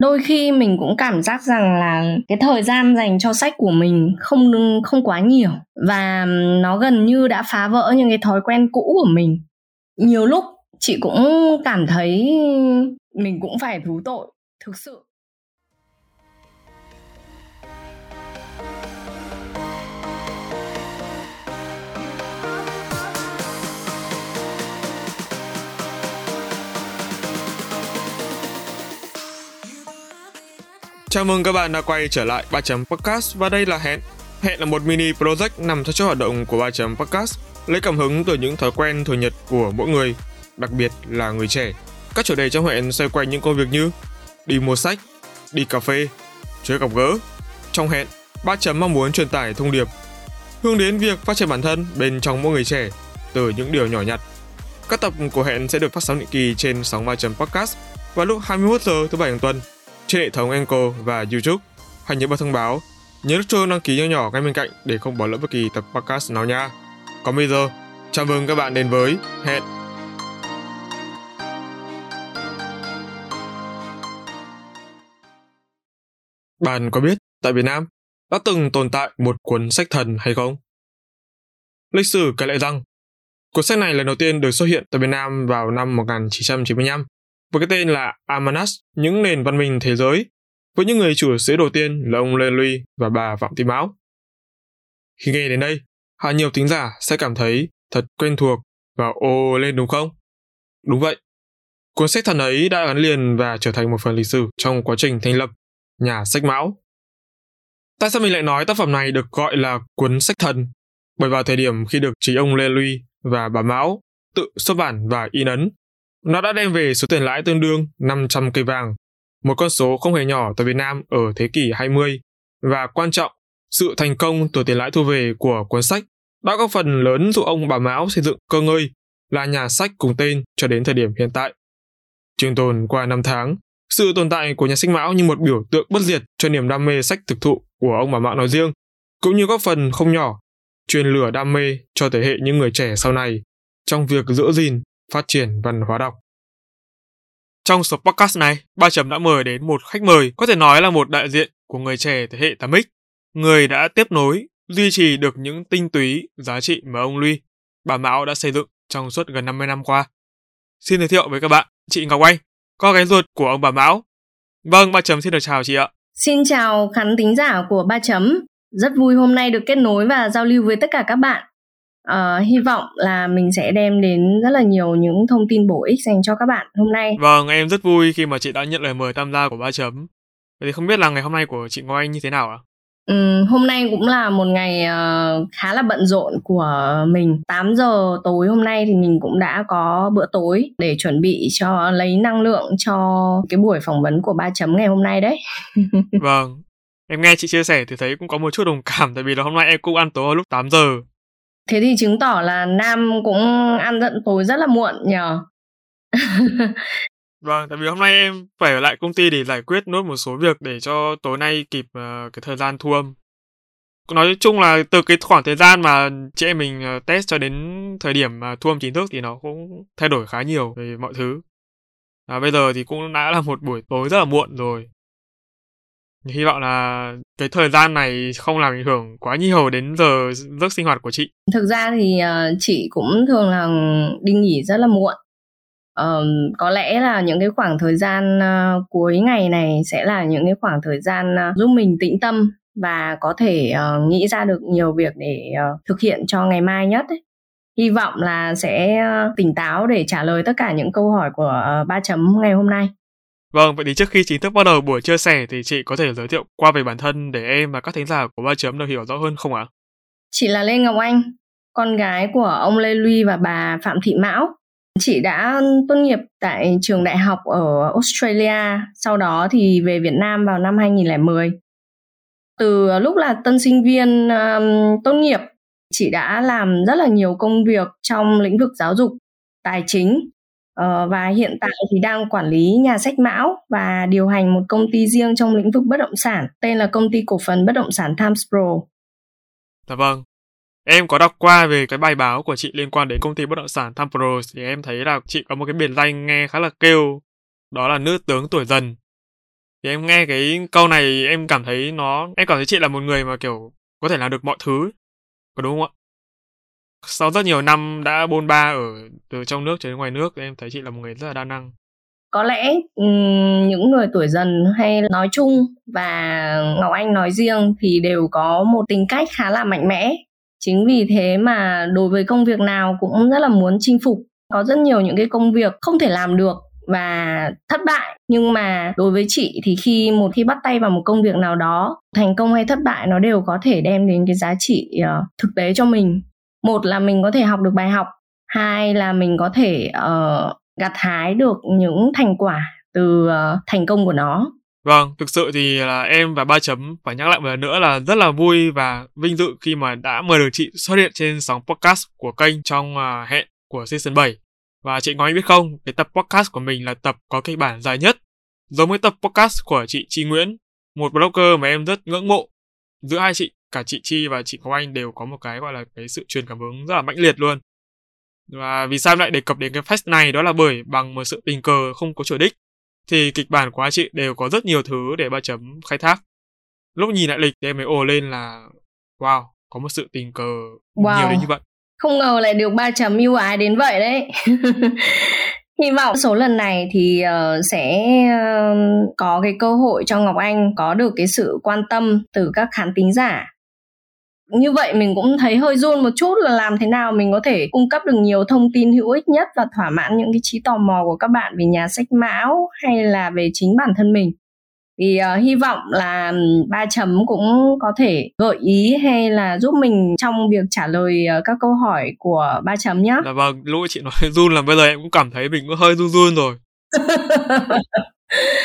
đôi khi mình cũng cảm giác rằng là cái thời gian dành cho sách của mình không không quá nhiều và nó gần như đã phá vỡ những cái thói quen cũ của mình. Nhiều lúc chị cũng cảm thấy mình cũng phải thú tội, thực sự. Chào mừng các bạn đã quay trở lại 3 chấm podcast và đây là Hẹn. Hẹn là một mini project nằm trong chuỗi hoạt động của 3 chấm podcast, lấy cảm hứng từ những thói quen thường nhật của mỗi người, đặc biệt là người trẻ. Các chủ đề trong hẹn xoay quanh những công việc như đi mua sách, đi cà phê, chơi gặp gỡ. Trong hẹn, 3 chấm mong muốn truyền tải thông điệp hướng đến việc phát triển bản thân bên trong mỗi người trẻ từ những điều nhỏ nhặt. Các tập của hẹn sẽ được phát sóng định kỳ trên sóng 3 chấm podcast vào lúc 21 giờ thứ bảy hàng tuần trên hệ thống Anchor và YouTube. Hãy nhớ bật thông báo, nhớ nút chuông đăng ký nhỏ nhỏ ngay bên cạnh để không bỏ lỡ bất kỳ tập podcast nào nha. Còn bây giờ, chào mừng các bạn đến với Hẹn. Bạn có biết tại Việt Nam đã từng tồn tại một cuốn sách thần hay không? Lịch sử kể lại rằng, cuốn sách này lần đầu tiên được xuất hiện tại Việt Nam vào năm 1995 với cái tên là Amanas, những nền văn minh thế giới, với những người chủ xứ đầu tiên là ông Lê Luy và bà Phạm Thị Mão. Khi nghe đến đây, hẳn nhiều tính giả sẽ cảm thấy thật quen thuộc và ô lên đúng không? Đúng vậy. Cuốn sách thần ấy đã gắn liền và trở thành một phần lịch sử trong quá trình thành lập nhà sách Mão. Tại sao mình lại nói tác phẩm này được gọi là cuốn sách thần? Bởi vào thời điểm khi được chính ông Lê Luy và bà Mão tự xuất bản và in ấn, nó đã đem về số tiền lãi tương đương 500 cây vàng, một con số không hề nhỏ tại Việt Nam ở thế kỷ 20 và quan trọng, sự thành công từ tiền lãi thu về của cuốn sách đã góp phần lớn giúp ông bà Mão xây dựng cơ ngơi là nhà sách cùng tên cho đến thời điểm hiện tại. Trường tồn qua năm tháng, sự tồn tại của nhà sách Mão như một biểu tượng bất diệt cho niềm đam mê sách thực thụ của ông bà Mão nói riêng, cũng như góp phần không nhỏ truyền lửa đam mê cho thế hệ những người trẻ sau này trong việc giữ gìn phát triển văn hóa đọc. Trong số podcast này, Ba Chấm đã mời đến một khách mời có thể nói là một đại diện của người trẻ thế hệ 8X, người đã tiếp nối, duy trì được những tinh túy, giá trị mà ông Luy, bà Mão đã xây dựng trong suốt gần 50 năm qua. Xin giới thiệu với các bạn, chị Ngọc Anh, con gái ruột của ông bà Mão. Vâng, Ba Chấm xin được chào chị ạ. Xin chào khán thính giả của Ba Chấm. Rất vui hôm nay được kết nối và giao lưu với tất cả các bạn. Uh, hy vọng là mình sẽ đem đến rất là nhiều những thông tin bổ ích dành cho các bạn hôm nay. Vâng, em rất vui khi mà chị đã nhận lời mời tham gia của ba chấm. Vậy thì không biết là ngày hôm nay của chị Ngọc Anh như thế nào ạ? Ừ, hôm nay cũng là một ngày uh, khá là bận rộn của mình. 8 giờ tối hôm nay thì mình cũng đã có bữa tối để chuẩn bị cho lấy năng lượng cho cái buổi phỏng vấn của ba chấm ngày hôm nay đấy. vâng, em nghe chị chia sẻ thì thấy cũng có một chút đồng cảm tại vì là hôm nay em cũng ăn tối lúc 8 giờ thế thì chứng tỏ là nam cũng ăn giận tối rất là muộn nhờ. Vâng tại vì hôm nay em phải ở lại công ty để giải quyết nốt một số việc để cho tối nay kịp uh, cái thời gian thu âm. Nói chung là từ cái khoảng thời gian mà chị em mình uh, test cho đến thời điểm mà thu âm chính thức thì nó cũng thay đổi khá nhiều về mọi thứ. À, bây giờ thì cũng đã là một buổi tối rất là muộn rồi hy vọng là cái thời gian này không làm ảnh hưởng quá nhiều đến giờ giấc sinh hoạt của chị. Thực ra thì uh, chị cũng thường là đi nghỉ rất là muộn. Um, có lẽ là những cái khoảng thời gian uh, cuối ngày này sẽ là những cái khoảng thời gian uh, giúp mình tĩnh tâm và có thể uh, nghĩ ra được nhiều việc để uh, thực hiện cho ngày mai nhất ấy. hy vọng là sẽ uh, tỉnh táo để trả lời tất cả những câu hỏi của uh, ba chấm ngày hôm nay. Vâng, vậy thì trước khi chính thức bắt đầu buổi chia sẻ thì chị có thể giới thiệu qua về bản thân để em và các thính giả của ba chấm được hiểu rõ hơn không ạ? Chị là Lê Ngọc Anh, con gái của ông Lê Luy và bà Phạm Thị Mão. Chị đã tốt nghiệp tại trường đại học ở Australia, sau đó thì về Việt Nam vào năm 2010. Từ lúc là tân sinh viên um, tốt nghiệp, chị đã làm rất là nhiều công việc trong lĩnh vực giáo dục, tài chính Ờ, và hiện tại thì đang quản lý nhà sách Mão và điều hành một công ty riêng trong lĩnh vực bất động sản, tên là công ty cổ phần bất động sản Times Pro. Dạ vâng. Em có đọc qua về cái bài báo của chị liên quan đến công ty bất động sản Times Pro thì em thấy là chị có một cái biệt danh nghe khá là kêu, đó là nữ tướng tuổi dần. thì em nghe cái câu này em cảm thấy nó em cảm thấy chị là một người mà kiểu có thể làm được mọi thứ có đúng không ạ sau rất nhiều năm đã bôn ba ở từ trong nước cho đến ngoài nước, em thấy chị là một người rất là đa năng. Có lẽ những người tuổi dần hay nói chung và ngọc anh nói riêng thì đều có một tính cách khá là mạnh mẽ. Chính vì thế mà đối với công việc nào cũng rất là muốn chinh phục. Có rất nhiều những cái công việc không thể làm được và thất bại. Nhưng mà đối với chị thì khi một, khi bắt tay vào một công việc nào đó, thành công hay thất bại nó đều có thể đem đến cái giá trị ờ, thực tế cho mình. Một là mình có thể học được bài học hai là mình có thể uh, gặt hái được những thành quả từ uh, thành công của nó Vâng, thực sự thì là em và ba chấm phải nhắc lại một lần nữa là rất là vui và vinh dự khi mà đã mời được chị xuất hiện trên sóng podcast của kênh trong uh, hẹn của season 7. Và chị nói biết không, cái tập podcast của mình là tập có kịch bản dài nhất. Giống với tập podcast của chị Chi Nguyễn, một blogger mà em rất ngưỡng mộ. Giữa hai chị, cả chị Chi và chị Ngọc Anh đều có một cái gọi là cái sự truyền cảm hứng rất là mãnh liệt luôn. Và vì sao lại đề cập đến cái fest này đó là bởi bằng một sự tình cờ không có chủ đích thì kịch bản của hai chị đều có rất nhiều thứ để ba chấm khai thác. Lúc nhìn lại lịch thì em mới ồ lên là wow, có một sự tình cờ wow. nhiều đến như vậy. Không ngờ lại được ba chấm yêu ái đến vậy đấy. Hy vọng số lần này thì uh, sẽ uh, có cái cơ hội cho Ngọc Anh có được cái sự quan tâm từ các khán thính giả như vậy mình cũng thấy hơi run một chút là làm thế nào mình có thể cung cấp được nhiều thông tin hữu ích nhất và thỏa mãn những cái trí tò mò của các bạn về nhà sách mão hay là về chính bản thân mình thì uh, hy vọng là ba chấm cũng có thể gợi ý hay là giúp mình trong việc trả lời uh, các câu hỏi của ba chấm nhé. Dạ vâng, lúc chị nói run là bây giờ em cũng cảm thấy mình cũng hơi run run rồi.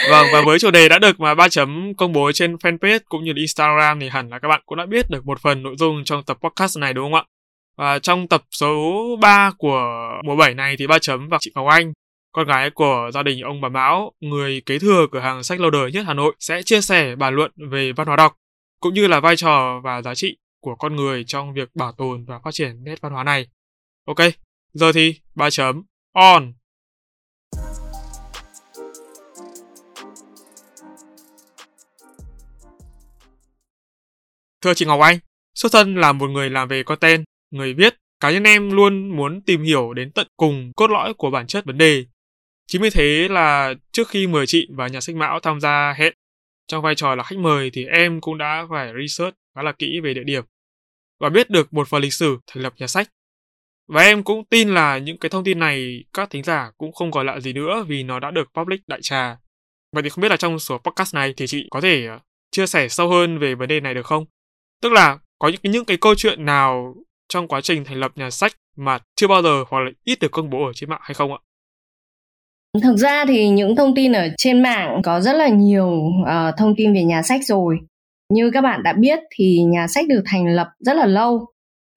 vâng và với chủ đề đã được mà ba chấm công bố trên fanpage cũng như Instagram thì hẳn là các bạn cũng đã biết được một phần nội dung trong tập podcast này đúng không ạ? Và trong tập số 3 của mùa 7 này thì ba chấm và chị Ngọc Anh, con gái của gia đình ông bà Mão, người kế thừa cửa hàng sách lâu đời nhất Hà Nội sẽ chia sẻ bàn luận về văn hóa đọc cũng như là vai trò và giá trị của con người trong việc bảo tồn và phát triển nét văn hóa này. Ok, giờ thì ba chấm on. Thưa chị Ngọc Anh, xuất thân là một người làm về content, người viết, cá nhân em luôn muốn tìm hiểu đến tận cùng cốt lõi của bản chất vấn đề. Chính vì thế là trước khi mời chị và nhà sách Mão tham gia hẹn trong vai trò là khách mời thì em cũng đã phải research khá là kỹ về địa điểm và biết được một phần lịch sử thành lập nhà sách. Và em cũng tin là những cái thông tin này các thính giả cũng không còn lạ gì nữa vì nó đã được public đại trà. Vậy thì không biết là trong số podcast này thì chị có thể ờ, chia sẻ sâu hơn về vấn đề này được không? Tức là có những những cái câu chuyện nào trong quá trình thành lập nhà sách mà chưa bao giờ hoặc là ít được công bố ở trên mạng hay không ạ? Thực ra thì những thông tin ở trên mạng có rất là nhiều uh, thông tin về nhà sách rồi. Như các bạn đã biết thì nhà sách được thành lập rất là lâu.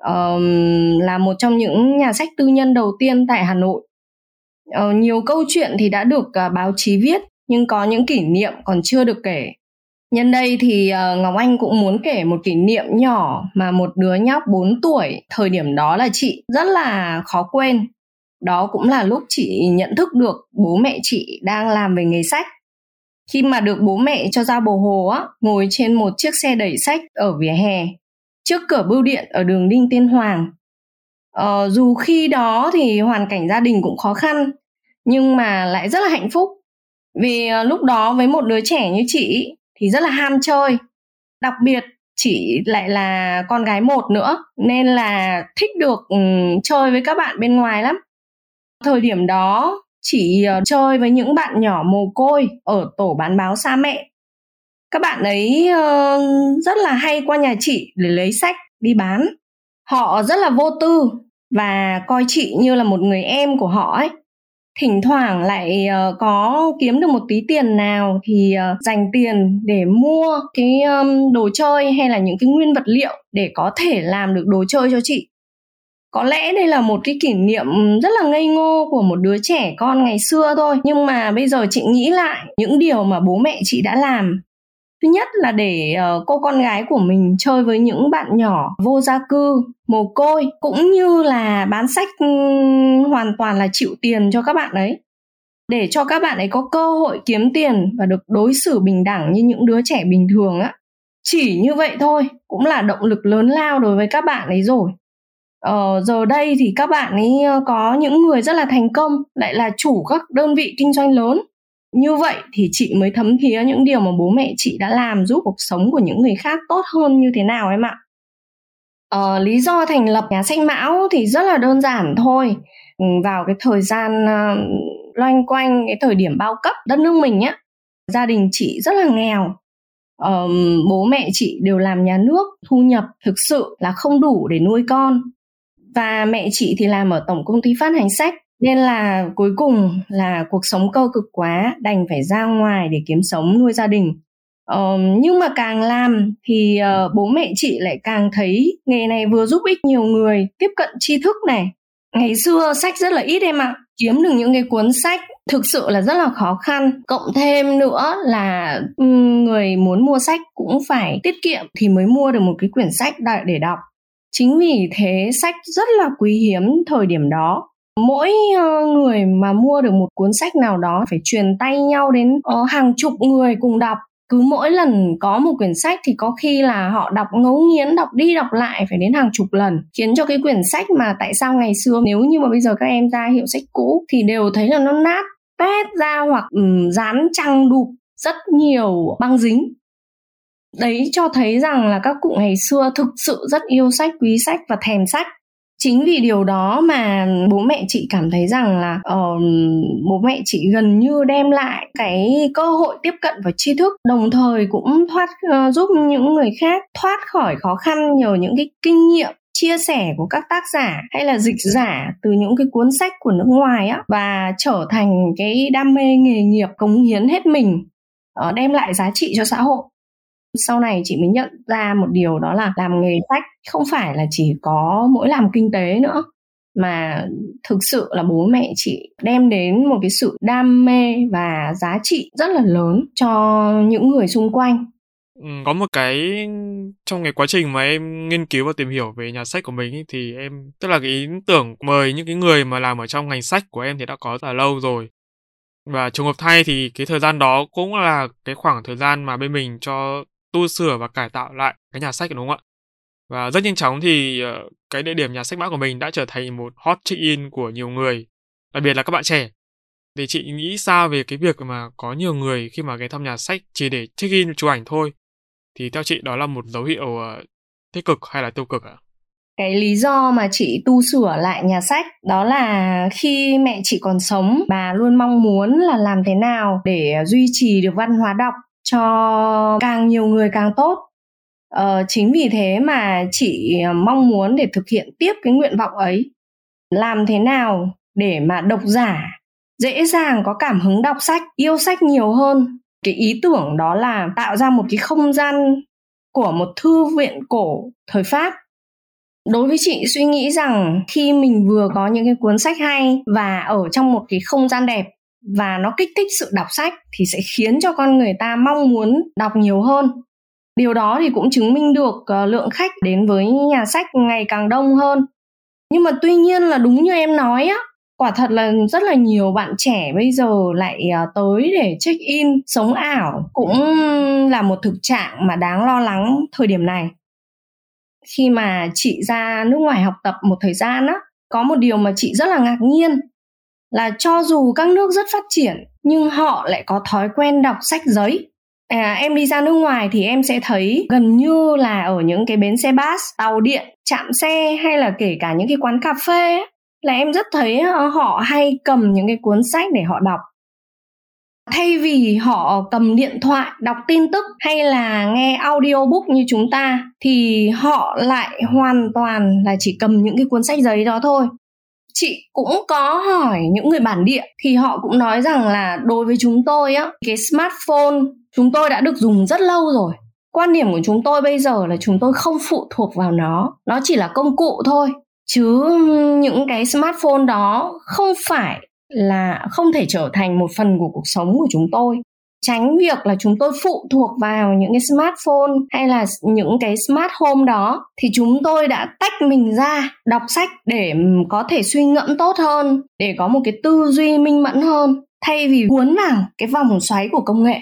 um, là một trong những nhà sách tư nhân đầu tiên tại Hà Nội. Uh, nhiều câu chuyện thì đã được uh, báo chí viết nhưng có những kỷ niệm còn chưa được kể Nhân đây thì ờ, Ngọc Anh cũng muốn kể một kỷ niệm nhỏ mà một đứa nhóc 4 tuổi, thời điểm đó là chị rất là khó quên. Đó cũng là lúc chị nhận thức được bố mẹ chị đang làm về nghề sách. Khi mà được bố mẹ cho ra bồ hồ á, ngồi trên một chiếc xe đẩy sách ở vỉa hè, trước cửa bưu điện ở đường Đinh Tiên Hoàng. Ờ, dù khi đó thì hoàn cảnh gia đình cũng khó khăn, nhưng mà lại rất là hạnh phúc. Vì ờ, lúc đó với một đứa trẻ như chị thì rất là ham chơi. Đặc biệt chị lại là con gái một nữa nên là thích được um, chơi với các bạn bên ngoài lắm. Thời điểm đó chị uh, ờ, chơi với những bạn nhỏ mồ côi ở tổ bán báo xa mẹ. Các bạn ấy uh, rất là hay qua nhà chị để lấy sách đi bán. Họ rất là vô tư và coi chị như là một người em của họ ấy thỉnh thoảng lại uh, có kiếm được một tí tiền nào thì uh, dành tiền để mua cái um, đồ chơi hay là những cái nguyên vật liệu để có thể làm được đồ chơi cho chị. Có lẽ đây là một cái kỷ niệm rất là ngây ngô của một đứa trẻ con ngày xưa thôi nhưng mà bây giờ chị nghĩ lại những điều mà bố mẹ chị đã làm thứ nhất là để uh, cô con gái của mình chơi với những bạn nhỏ vô gia cư mồ côi cũng như là bán sách ừ, hoàn toàn là chịu tiền cho các bạn ấy. Để cho các bạn ấy có cơ hội kiếm tiền và được đối xử bình đẳng như những đứa trẻ bình thường á. Chỉ như vậy thôi cũng là động lực lớn lao đối với các bạn ấy rồi. Ờ, giờ đây thì các bạn ấy có những người rất là thành công lại là chủ các đơn vị kinh doanh lớn như vậy thì chị mới thấm thía những điều mà bố mẹ chị đã làm giúp cuộc sống của những người khác tốt hơn như thế nào em ạ. Ờ, lý do thành lập nhà sách mão thì rất là đơn giản thôi. Ừ, vào cái thời gian uh, loanh quanh cái thời điểm bao cấp đất nước mình nhé gia đình chị rất là nghèo. Um, bố mẹ chị đều làm nhà nước thu nhập thực sự là không đủ để nuôi con. Và mẹ chị thì làm ở tổng công ty phát hành sách nên là cuối cùng là cuộc sống cơ cực quá đành phải ra ngoài để kiếm sống nuôi gia đình. Uh, nhưng mà càng làm thì uh, bố mẹ chị lại càng thấy nghề này vừa giúp ích nhiều người tiếp cận tri thức này. Ngày xưa sách rất là ít em ạ kiếm được những cái cuốn sách thực sự là rất là khó khăn. Cộng thêm nữa là người muốn mua sách cũng phải tiết kiệm thì mới mua được một cái quyển sách để đọc. Chính vì thế sách rất là quý hiếm thời điểm đó mỗi ờ, người mà mua được một cuốn sách nào đó phải truyền tay nhau đến ờ, hàng chục người cùng đọc. Cứ mỗi lần có một quyển sách thì có khi là họ đọc ngấu nghiến đọc đi đọc lại phải đến hàng chục lần. Khiến cho cái quyển sách mà tại sao ngày xưa nếu như mà bây giờ các em ra hiệu sách cũ thì đều thấy là nó nát tét ra hoặc um, dán trăng đục rất nhiều băng dính. Đấy cho thấy rằng là các cụ ngày xưa thực sự rất yêu sách quý sách và thèm sách chính vì điều đó mà bố mẹ chị cảm thấy rằng là uh, bố mẹ chị gần như đem lại cái cơ hội tiếp cận và tri thức đồng thời cũng thoát uh, giúp những người khác thoát khỏi khó khăn nhờ những cái kinh nghiệm chia sẻ của các tác giả hay là dịch giả từ những cái cuốn sách của nước ngoài á và trở thành cái đam mê nghề nghiệp cống hiến hết mình uh, đem lại giá trị cho xã hội sau này chị mới nhận ra một điều đó là làm nghề sách không phải là chỉ có mỗi làm kinh tế nữa mà thực sự là bố mẹ chị đem đến một cái sự đam mê và giá trị rất là lớn cho những người xung quanh. Ừ, có một cái trong cái quá trình mà em nghiên cứu và tìm hiểu về nhà sách của mình ý, thì em tức là cái ý tưởng mời những cái người mà làm ở trong ngành sách của em thì đã có từ lâu rồi. Và trùng hợp thay thì cái thời gian đó cũng là cái khoảng thời gian mà bên mình cho tu sửa và cải tạo lại cái nhà sách đúng không ạ? Và rất nhanh chóng thì ờ, cái địa điểm nhà sách mã của mình đã trở thành một hot check-in của nhiều người, đặc biệt là các bạn trẻ. Thì chị nghĩ sao về cái việc mà có nhiều người khi mà ghé thăm nhà sách chỉ để check-in chụp ảnh thôi? Thì theo chị đó là một dấu hiệu ờ, tích cực hay là tiêu cực ạ? cái lý do mà chị tu sửa lại nhà sách đó là khi mẹ chị còn sống bà luôn mong muốn là làm thế nào để duy trì được văn hóa đọc cho càng nhiều người càng tốt. Ờ, chính vì thế mà chị ờ, mong muốn để thực hiện tiếp cái nguyện vọng ấy. Làm thế nào để mà độc giả dễ dàng có cảm hứng đọc sách yêu sách nhiều hơn? Cái ý tưởng đó là tạo ra một cái không gian của một thư viện cổ thời pháp. Đối với chị suy nghĩ rằng khi mình vừa có những cái cuốn sách hay và ở trong một cái không gian đẹp và nó kích thích sự đọc sách thì sẽ khiến cho con người ta mong muốn đọc nhiều hơn. Điều đó thì cũng chứng minh được ờ, lượng khách đến với nhà sách ngày càng đông hơn. Nhưng mà tuy nhiên là đúng như em nói á, quả thật là rất là nhiều bạn trẻ bây giờ lại ờ, tới để check in sống ảo cũng là một thực trạng mà đáng lo lắng thời điểm này. Khi mà chị ra nước ngoài học tập một thời gian á, có một điều mà chị rất là ngạc nhiên là cho dù các nước rất phát triển nhưng họ lại có thói quen đọc sách giấy. À, em đi ra nước ngoài thì em sẽ thấy gần như là ở những cái bến xe bus tàu điện chạm xe hay là kể cả những cái quán cà phê là em rất thấy ờ, họ hay cầm những cái cuốn sách để họ đọc. Thay vì họ cầm điện thoại đọc tin tức hay là nghe audiobook như chúng ta thì họ lại hoàn toàn là chỉ cầm những cái cuốn sách giấy đó thôi chị cũng có hỏi những người bản địa, thì họ cũng nói rằng là đối với chúng tôi á, cái smartphone chúng tôi đã được dùng rất lâu rồi. Quan điểm của chúng tôi bây giờ là chúng tôi không phụ thuộc vào nó nó chỉ là công cụ thôi. Chứ những cái smartphone đó không phải là không thể trở thành một phần của cuộc sống của chúng tôi tránh việc là chúng tôi phụ thuộc vào những cái smartphone hay là những cái smart home đó thì chúng tôi đã tách mình ra đọc sách để có thể suy ngẫm tốt hơn để có một cái tư duy minh mẫn hơn thay vì cuốn vào cái vòng xoáy của công nghệ.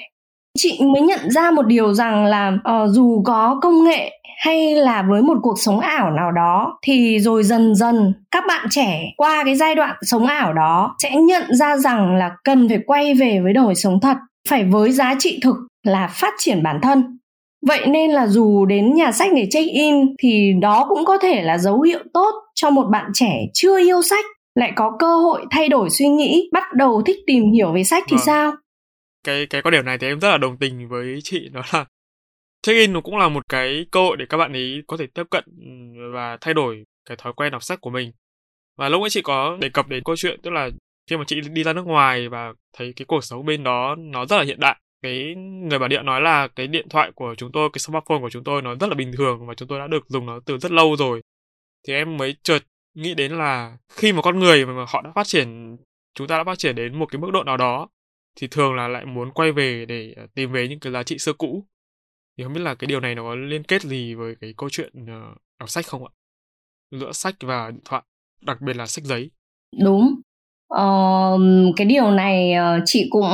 Chị mới nhận ra một điều rằng là uh, dù có công nghệ hay là với một cuộc sống ảo nào đó thì rồi dần dần các bạn trẻ qua cái giai đoạn sống ảo đó sẽ nhận ra rằng là cần phải quay về với đời sống thật phải với giá trị thực là phát triển bản thân. Vậy nên là dù đến nhà sách để check in thì đó cũng có thể là dấu hiệu tốt cho một bạn trẻ chưa yêu sách lại có cơ hội thay đổi suy nghĩ bắt đầu thích tìm hiểu về sách thì vâng. sao? Cái cái quan điểm này thì em rất là đồng tình với chị đó là check-in nó cũng là một cái cơ hội để các bạn ấy có thể tiếp cận và thay đổi cái thói quen đọc sách của mình. Và lúc ấy chị có đề cập đến câu chuyện tức là khi mà chị đi ra nước ngoài và thấy cái cuộc sống bên đó nó rất là hiện đại, cái người bản địa nói là cái điện thoại của chúng tôi, cái smartphone của chúng tôi nó rất là bình thường và chúng tôi đã được dùng nó từ rất lâu rồi. Thì em mới chợt nghĩ đến là khi mà con người mà họ đã phát triển, chúng ta đã phát triển đến một cái mức độ nào đó, thì thường là lại muốn quay về để ờ, tìm về những cái giá trị xưa cũ. Thì không biết là cái điều này nó có liên kết gì với cái câu chuyện ờ, đọc sách không ạ? Giữa sách và điện thoại, đặc biệt là sách giấy. Đúng uh, cái điều này uh, chị cũng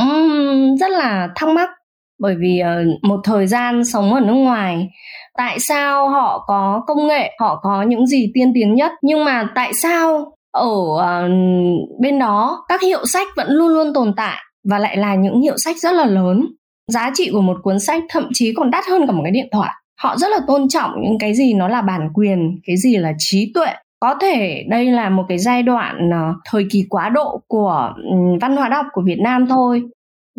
rất là thắc mắc. Bởi vì ờ, một thời gian sống ở nước ngoài tại sao họ có công nghệ họ có những gì tiên tiến nhất? Nhưng mà tại sao ở bên đó các hiệu sách vẫn luôn luôn tồn tại và lại là những hiệu sách rất là lớn? Giá trị của một cuốn sách thậm chí còn đắt hơn cả một cái điện thoại. Họ rất là tôn trọng những cái gì nó là bản quyền cái gì là trí tuệ có thể đây là một cái giai đoạn uh, thời kỳ quá độ của um, văn hóa đọc của Việt Nam thôi.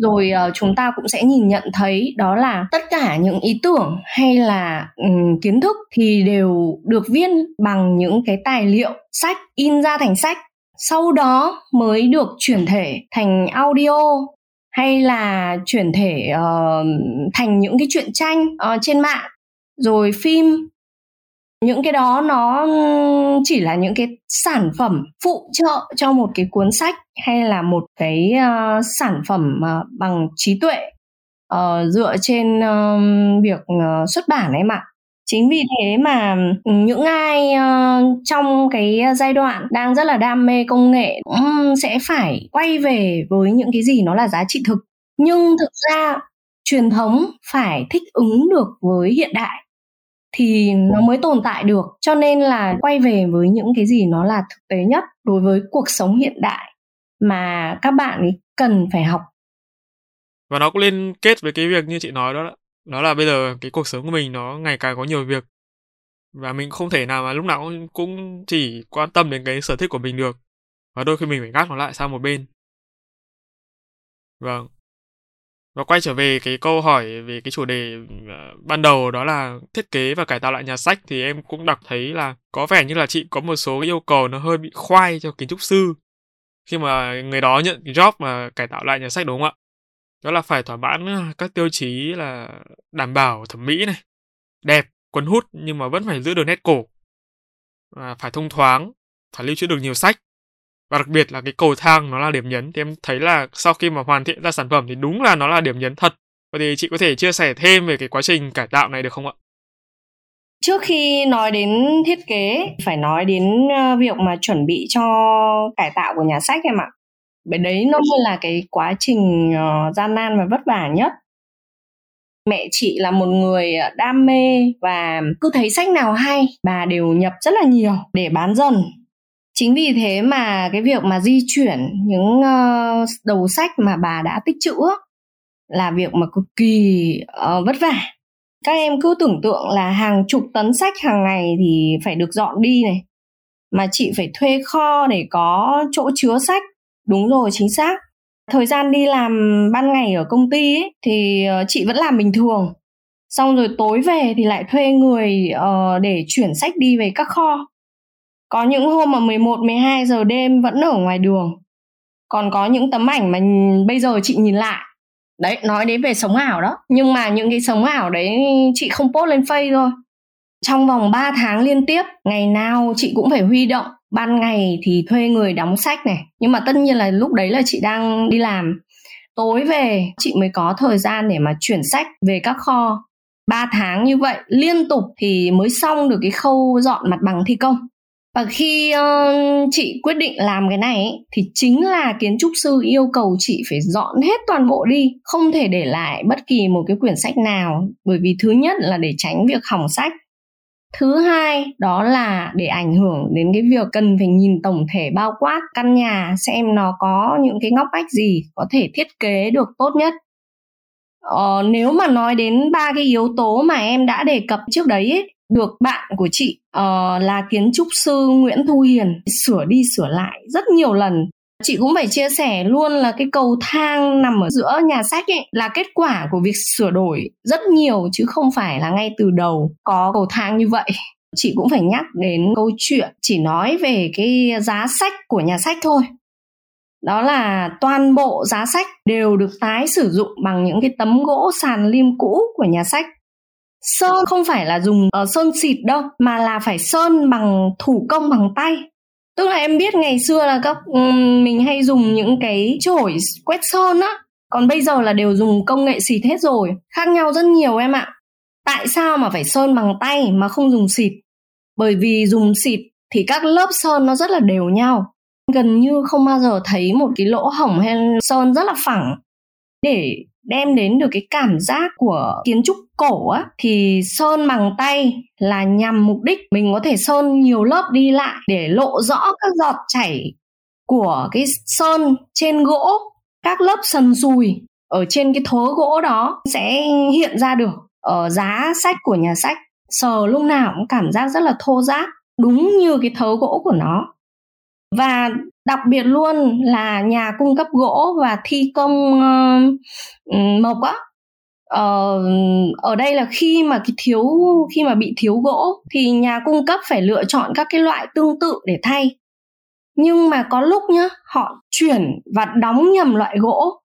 Rồi uh, chúng ta cũng sẽ nhìn nhận thấy đó là tất cả những ý tưởng hay là um, kiến thức thì đều được viết bằng những cái tài liệu sách in ra thành sách. Sau đó mới được chuyển thể thành audio hay là chuyển thể uh, thành những cái truyện tranh uh, trên mạng. Rồi phim những cái đó nó chỉ là những cái sản phẩm phụ trợ cho một cái cuốn sách hay là một cái uh, sản phẩm uh, bằng trí tuệ uh, dựa trên uh, việc uh, xuất bản ấy mà chính vì thế mà những ai uh, trong cái giai đoạn đang rất là đam mê công nghệ cũng sẽ phải quay về với những cái gì nó là giá trị thực. Nhưng thực ra truyền thống phải thích ứng được với hiện đại thì nó mới tồn tại được. Cho nên là quay về với những cái gì nó là thực tế nhất đối với cuộc sống hiện đại mà các bạn ấy cần phải học. Và nó cũng liên kết với cái việc như chị nói đó đó là bây giờ cái cuộc sống của mình nó ngày càng có nhiều việc và mình không thể nào mà lúc nào cũng chỉ quan tâm đến cái sở thích của mình được. Và đôi khi mình phải gác nó lại sang một bên. Vâng và quay trở về cái câu hỏi về cái chủ đề ờ, ban đầu đó là thiết kế và cải tạo lại nhà sách thì em cũng đọc thấy là có vẻ như là chị có một số cái yêu cầu nó hơi bị khoai cho kiến trúc sư khi mà người đó nhận cái job mà cải tạo lại nhà sách đúng không ạ? Đó là phải thỏa mãn à, các tiêu chí là đảm bảo thẩm mỹ này, đẹp, cuốn hút nhưng mà vẫn phải giữ được nét cổ. Và phải thông thoáng, phải lưu trữ được nhiều sách và đặc biệt là cái cầu thang nó là điểm nhấn. Thì em thấy là sau khi mà hoàn thiện ra sản phẩm thì đúng là nó là điểm nhấn thật. Vậy thì chị có thể chia sẻ thêm về cái quá trình cải tạo này được không ạ? Trước khi nói đến thiết kế, phải nói đến ờ, việc mà chuẩn bị cho cải tạo của nhà sách em ạ. Bởi đấy nó mới là cái quá trình ờ, gian nan và vất vả nhất. Mẹ chị là một người ờ, đam mê và cứ thấy sách nào hay, bà đều nhập rất là nhiều để bán dần chính vì thế mà cái việc mà di chuyển những uh, đầu sách mà bà đã tích trữ là việc mà cực kỳ uh, vất vả. Các em cứ tưởng tượng là hàng chục tấn sách hàng ngày thì phải được dọn đi này mà chị phải thuê kho để có chỗ chứa sách. Đúng rồi chính xác. Thời gian đi làm ban ngày ở công ty ấy, thì ờ, chị vẫn làm bình thường. Xong rồi tối về thì lại thuê người uh, để chuyển sách đi về các kho có những hôm mà 11, 12 giờ đêm vẫn ở ngoài đường. Còn có những tấm ảnh mà bây giờ chị nhìn lại. Đấy, nói đến về sống ảo đó. Nhưng mà những cái sống ảo đấy chị không post lên face thôi. Trong vòng 3 tháng liên tiếp, ngày nào chị cũng phải huy động. Ban ngày thì thuê người đóng sách này. Nhưng mà tất nhiên là lúc đấy là chị đang đi làm. Tối về chị mới có thời gian để mà chuyển sách về các kho. 3 tháng như vậy liên tục thì mới xong được cái khâu dọn mặt bằng thi công và khi uh, chị quyết định làm cái này ấy, thì chính là kiến trúc sư yêu cầu chị phải dọn hết toàn bộ đi không thể để lại bất kỳ một cái quyển sách nào. Bởi vì thứ nhất là để tránh việc hỏng sách. Thứ hai đó là để ảnh hưởng đến cái việc cần phải nhìn tổng thể bao quát căn nhà xem nó có những cái ngóc ngách gì có thể thiết kế được tốt nhất. Ờ, nếu mà nói đến ba cái yếu tố mà em đã đề cập trước đấy ấy, được bạn của chị uh, là kiến trúc sư Nguyễn Thu Hiền sửa đi sửa lại rất nhiều lần. Chị cũng phải chia sẻ luôn là cái cầu thang nằm ở giữa nhà sách ấy là kết quả của việc sửa đổi rất nhiều chứ không phải là ngay từ đầu có cầu thang như vậy. Chị cũng phải nhắc đến câu chuyện chỉ nói về cái giá sách của nhà sách thôi. Đó là toàn bộ giá sách đều được tái sử dụng bằng những cái tấm gỗ sàn lim cũ của nhà sách sơn không phải là dùng uh, sơn xịt đâu mà là phải sơn bằng thủ công bằng tay. Tức là em biết ngày xưa là các um, mình hay dùng những cái chổi quét sơn á. Còn bây giờ là đều dùng công nghệ xịt hết rồi khác nhau rất nhiều em ạ. Tại sao mà phải sơn bằng tay mà không dùng xịt? Bởi vì dùng xịt thì các lớp sơn nó rất là đều nhau. Gần như không bao giờ thấy một cái lỗ hổng hay sơn rất là phẳng. Để đem đến được cái cảm giác của kiến trúc cổ á, thì sơn bằng tay là nhằm mục đích mình có thể sơn nhiều lớp đi lại để lộ rõ các giọt chảy của cái sơn trên gỗ, các lớp sần sùi ở trên cái thớ gỗ đó sẽ hiện ra được ở giá sách của nhà sách. Sờ lúc nào cũng cảm giác rất là thô ráp, đúng như cái thớ gỗ của nó. Và đặc biệt luôn là nhà cung cấp gỗ và thi công uh, mộc á. Ờ, ở đây là khi mà cái thiếu khi mà bị thiếu gỗ thì nhà cung cấp phải lựa chọn các cái loại tương tự để thay. Nhưng mà có lúc nhá họ chuyển và đóng nhầm loại gỗ.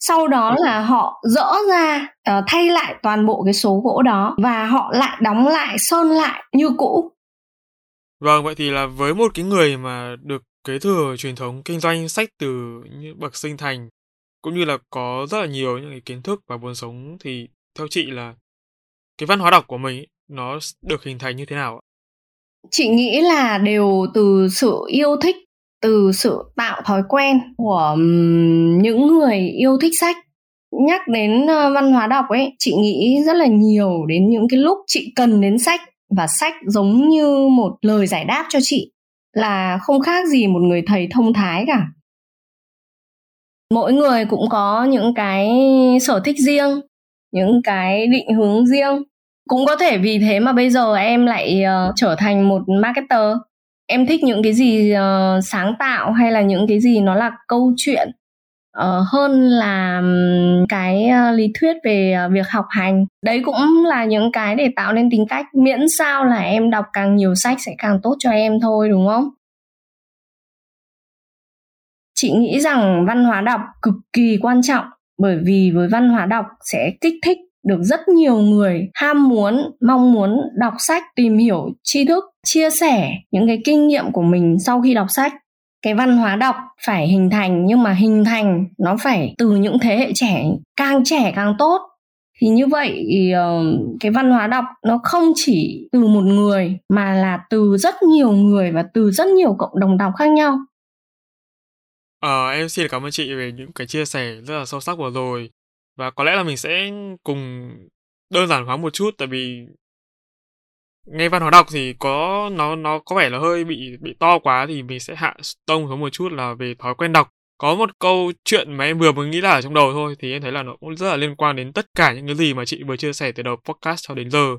Sau đó là họ dỡ ra uh, thay lại toàn bộ cái số gỗ đó và họ lại đóng lại sơn lại như cũ. Vâng, vậy thì là với một cái người mà được kế thừa truyền thống kinh doanh sách từ những bậc sinh thành cũng như là có rất là nhiều những cái kiến thức và vốn sống thì theo chị là cái văn hóa đọc của mình nó được hình thành như thế nào ạ? Chị nghĩ là đều từ sự yêu thích, từ sự tạo thói quen của những người yêu thích sách. Nhắc đến văn hóa đọc ấy, chị nghĩ rất là nhiều đến những cái lúc chị cần đến sách và sách giống như một lời giải đáp cho chị là không khác gì một người thầy thông thái cả. Mỗi người cũng có những cái sở thích riêng những cái định hướng riêng. Cũng có thể vì thế mà bây giờ em lại uh, trở thành một marketer. Em thích những cái gì uh, sáng tạo hay là những cái gì nó là câu chuyện? Uh, hơn là cái uh, lý thuyết về uh, việc học hành. Đấy cũng là những cái để tạo nên tính cách miễn sao là em đọc càng nhiều sách sẽ càng tốt cho em thôi đúng không? Chị nghĩ rằng văn hóa đọc cực kỳ quan trọng bởi vì với văn hóa đọc sẽ kích thích được rất nhiều người ham muốn mong muốn đọc sách tìm hiểu tri thức chia sẻ những cái kinh nghiệm của mình sau khi đọc sách cái văn hóa đọc phải hình thành nhưng mà hình thành nó phải từ những thế hệ trẻ càng trẻ càng tốt thì như vậy ờ, cái văn hóa đọc nó không chỉ từ một người mà là từ rất nhiều người và từ rất nhiều cộng đồng đọc khác nhau Ờ, em xin cảm ơn chị về những cái chia sẻ rất là sâu sắc vừa rồi. Và có lẽ là mình sẽ cùng đơn giản hóa một chút tại vì nghe văn hóa đọc thì có, nó nó có vẻ là hơi bị bị to quá thì mình sẽ hạ tông xuống một chút là về thói quen đọc. Có một câu chuyện mà em vừa mới nghĩ là ở trong đầu thôi, thì em thấy là nó cũng rất là liên quan đến tất cả những cái gì mà chị vừa chia sẻ từ đầu podcast cho đến giờ.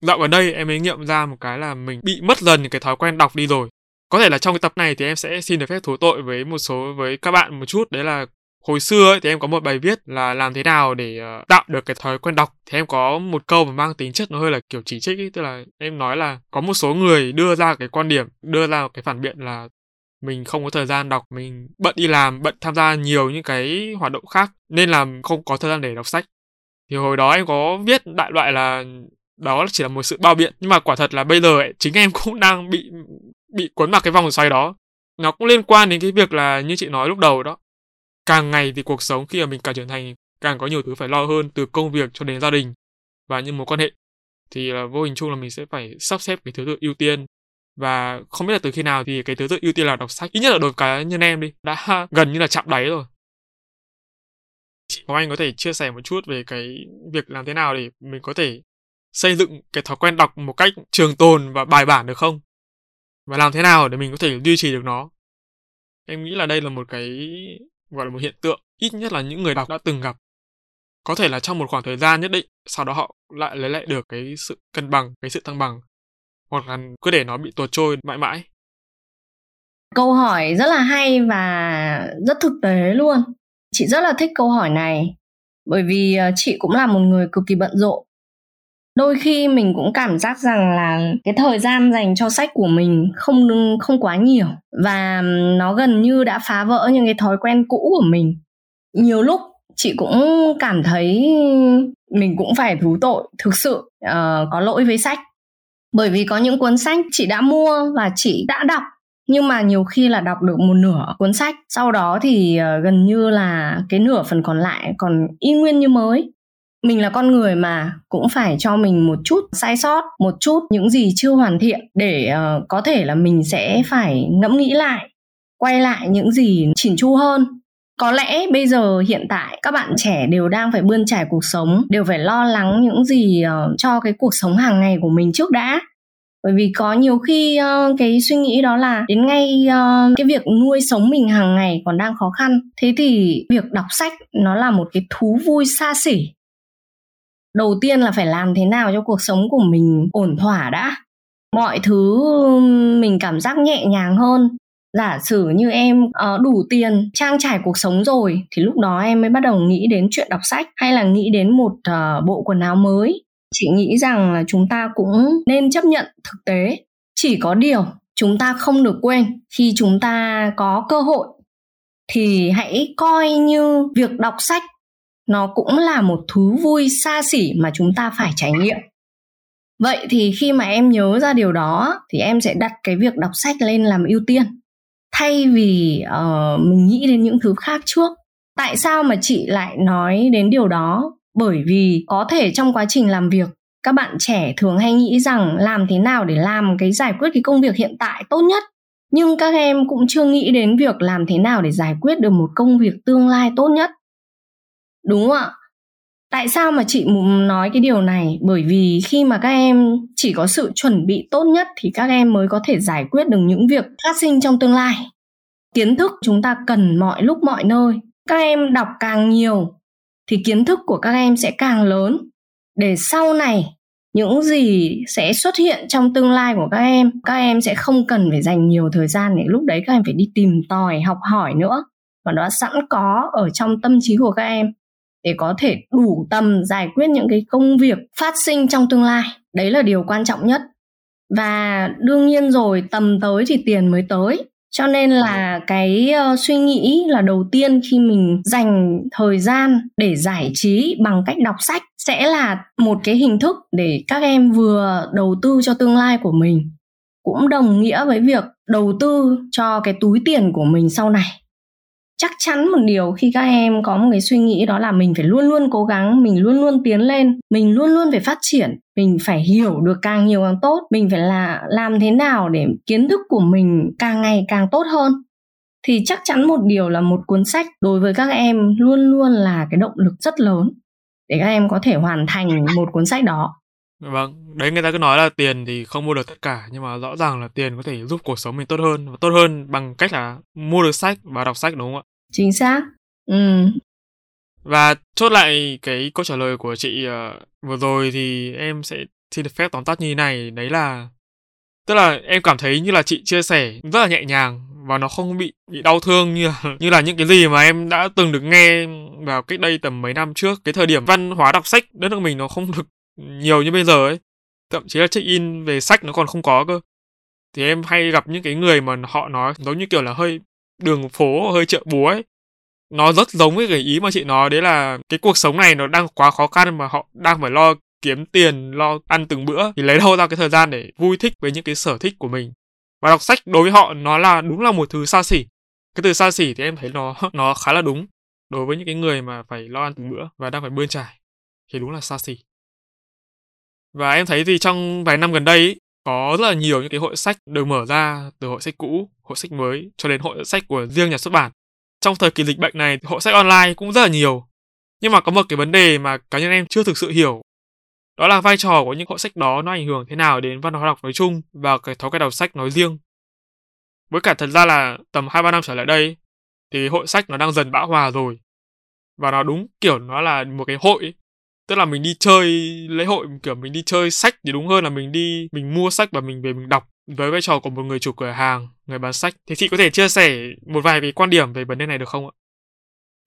Dạo gần đây em mới nghiệm ra một cái là mình bị mất dần cái thói quen đọc đi rồi có thể là trong cái tập này thì em sẽ xin được phép thú tội với một số, với các bạn một chút, đấy là hồi xưa ấy, thì em có một bài viết là làm thế nào để uh, tạo được cái thói quen đọc. Thì em có một câu mà mang tính chất nó hơi là kiểu chỉ trích ấy tức là em nói là có một số người đưa ra cái quan điểm đưa ra cái phản biện là mình không có thời gian đọc mình bận đi làm bận tham gia nhiều những cái hoạt động khác nên là không có thời gian để đọc sách. Thì hồi đó em có viết đại loại là đó chỉ là một sự bao biện nhưng mà quả thật là bây giờ ấy, chính em cũng đang bị bị cuốn vào cái vòng xoay đó. Nó cũng liên quan đến cái việc là như chị nói lúc đầu đó càng ngày thì cuộc sống khi mà mình càng trưởng thành, càng có nhiều thứ phải lo hơn từ công việc cho đến gia đình và những mối quan hệ thì là vô hình chung là mình sẽ phải sắp xếp cái thứ tự ưu tiên và không biết là từ khi nào thì cái thứ tự ưu tiên là đọc sách ít nhất là đối với cá nhân em đi, đã gần như là chạm đáy rồi chị Hoàng Anh có thể chia sẻ một chút về cái việc làm thế nào để mình có thể xây dựng cái thói quen đọc một cách trường tồn và bài bản được không? Và làm thế nào để mình có thể duy trì được nó? Em nghĩ là đây là một cái gọi là một hiện tượng ít nhất là những người đọc đã từng gặp. Có thể là trong một khoảng thời gian nhất định, sau đó họ lại lấy lại được cái sự cân bằng, cái sự thăng bằng. Hoặc là cứ để nó bị tuột trôi mãi mãi. Câu hỏi rất là hay và rất thực tế luôn. Chị rất là thích câu hỏi này bởi vì ờ, chị cũng là một người cực kỳ bận rộn đôi khi mình cũng cảm giác rằng là cái thời gian dành cho sách của mình không không quá nhiều và nó gần như đã phá vỡ những cái thói quen cũ của mình. Nhiều lúc chị cũng cảm thấy mình cũng phải thú tội thực sự uh, có lỗi với sách. Bởi vì có những cuốn sách chị đã mua và chị đã đọc nhưng mà nhiều khi là đọc được một nửa cuốn sách. Sau đó thì uh, gần như là cái nửa phần còn lại còn y nguyên như mới mình là con người mà cũng phải cho mình một chút sai sót một chút những gì chưa hoàn thiện để uh, có thể là mình sẽ phải ngẫm nghĩ lại quay lại những gì chỉn chu hơn. Có lẽ bây giờ hiện tại các bạn trẻ đều đang phải bươn trải cuộc sống đều phải lo lắng những gì uh, cho cái cuộc sống hàng ngày của mình trước đã. Bởi vì có nhiều khi uh, cái suy nghĩ đó là đến ngay uh, cái việc nuôi sống mình hàng ngày còn đang khó khăn. Thế thì việc đọc sách nó là một cái thú vui xa xỉ đầu tiên là phải làm thế nào cho cuộc sống của mình ổn thỏa đã. Mọi thứ mình cảm giác nhẹ nhàng hơn. Giả sử như em uh, đủ tiền trang trải cuộc sống rồi thì lúc đó em mới bắt đầu nghĩ đến chuyện đọc sách hay là nghĩ đến một uh, bộ quần áo mới. Chị nghĩ rằng là chúng ta cũng nên chấp nhận thực tế. Chỉ có điều chúng ta không được quên khi chúng ta có cơ hội thì hãy coi như việc đọc sách nó cũng là một thứ vui xa xỉ mà chúng ta phải trải nghiệm. Vậy thì khi mà em nhớ ra điều đó thì em sẽ đặt cái việc đọc sách lên làm ưu tiên. Thay vì uh, mình nghĩ đến những thứ khác trước. Tại sao mà chị lại nói đến điều đó? Bởi vì có thể trong quá trình làm việc các bạn trẻ thường hay nghĩ rằng làm thế nào để làm cái giải quyết cái công việc hiện tại tốt nhất. Nhưng các em cũng chưa nghĩ đến việc làm thế nào để giải quyết được một công việc tương lai tốt nhất đúng không ạ. Tại sao mà chị nói cái điều này? Bởi vì khi mà các em chỉ có sự chuẩn bị tốt nhất thì các em mới có thể giải quyết được những việc phát sinh trong tương lai. Kiến thức chúng ta cần mọi lúc mọi nơi. Các em đọc càng nhiều thì kiến thức của các em sẽ càng lớn. Để sau này, những gì sẽ xuất hiện trong tương lai của các em các em sẽ không cần phải dành nhiều thời gian để lúc đấy các em phải đi tìm tòi, học hỏi nữa. Và nó sẵn có ở trong tâm trí của các em để có thể đủ tầm giải quyết những cái công việc phát sinh trong tương lai. Đấy là điều quan trọng nhất. Và đương nhiên rồi tầm tới thì tiền mới tới. Cho nên là cái uh, suy nghĩ là đầu tiên khi mình dành thời gian để giải trí bằng cách đọc sách sẽ là một cái hình thức để các em vừa đầu tư cho tương lai của mình cũng đồng nghĩa với việc đầu tư cho cái túi tiền của mình sau này chắc chắn một điều khi các em có một cái suy nghĩ đó là mình phải luôn luôn cố gắng mình luôn luôn tiến lên mình luôn luôn phải phát triển mình phải hiểu được càng nhiều càng tốt mình phải là làm thế nào để kiến thức của mình càng ngày càng tốt hơn thì chắc chắn một điều là một cuốn sách đối với các em luôn luôn là cái động lực rất lớn để các em có thể hoàn thành một cuốn sách đó Vâng, đấy người ta cứ nói là tiền thì không mua được tất cả nhưng mà rõ ràng là tiền có thể giúp cuộc sống mình tốt hơn và tốt hơn bằng cách là mua được sách và đọc sách đúng không ạ? Chính xác. Ừ. Và chốt lại cái câu trả lời của chị uh, vừa rồi thì em sẽ xin được phép tóm tắt như thế này, đấy là tức là em cảm thấy như là chị chia sẻ rất là nhẹ nhàng và nó không bị bị đau thương như là như là những cái gì mà em đã từng được nghe vào cách đây tầm mấy năm trước cái thời điểm văn hóa đọc sách đất nước mình nó không được nhiều như bây giờ ấy thậm chí là check in về sách nó còn không có cơ thì em hay gặp những cái người mà họ nói giống như kiểu là hơi đường phố hơi chợ búa ấy. Nó rất giống với cái ý mà chị nói đấy là cái cuộc sống này nó đang quá khó khăn mà họ đang phải lo kiếm tiền lo ăn từng bữa thì lấy đâu ra cái thời gian để vui thích với những cái sở thích của mình. Và đọc sách đối với họ nó là đúng là một thứ xa xỉ. Cái từ xa xỉ thì em thấy nó nó khá là đúng. Đối với những cái người mà phải lo ăn từng bữa và đang phải bươn trải thì đúng là xa xỉ. Và em thấy thì trong vài năm gần đây ý, có rất là nhiều những cái hội sách được mở ra từ hội sách cũ, hội sách mới cho đến hội sách của riêng nhà xuất bản. Trong thời kỳ dịch bệnh này, hội sách online cũng rất là nhiều. Nhưng mà có một cái vấn đề mà cá nhân em chưa thực sự hiểu. Đó là vai trò của những hội sách đó nó ảnh hưởng thế nào đến văn hóa đọc nói chung và cái thói quen đọc sách nói riêng. Với cả thật ra là tầm 2-3 năm trở lại đây thì hội sách nó đang dần bão hòa rồi. Và nó đúng kiểu nó là một cái hội tức là mình đi chơi lễ hội kiểu mình đi chơi sách thì đúng hơn là mình đi mình mua sách và mình về mình đọc với vai trò của một người chủ cửa hàng người bán sách thì chị có thể chia sẻ một vài cái quan điểm về vấn đề này được không ạ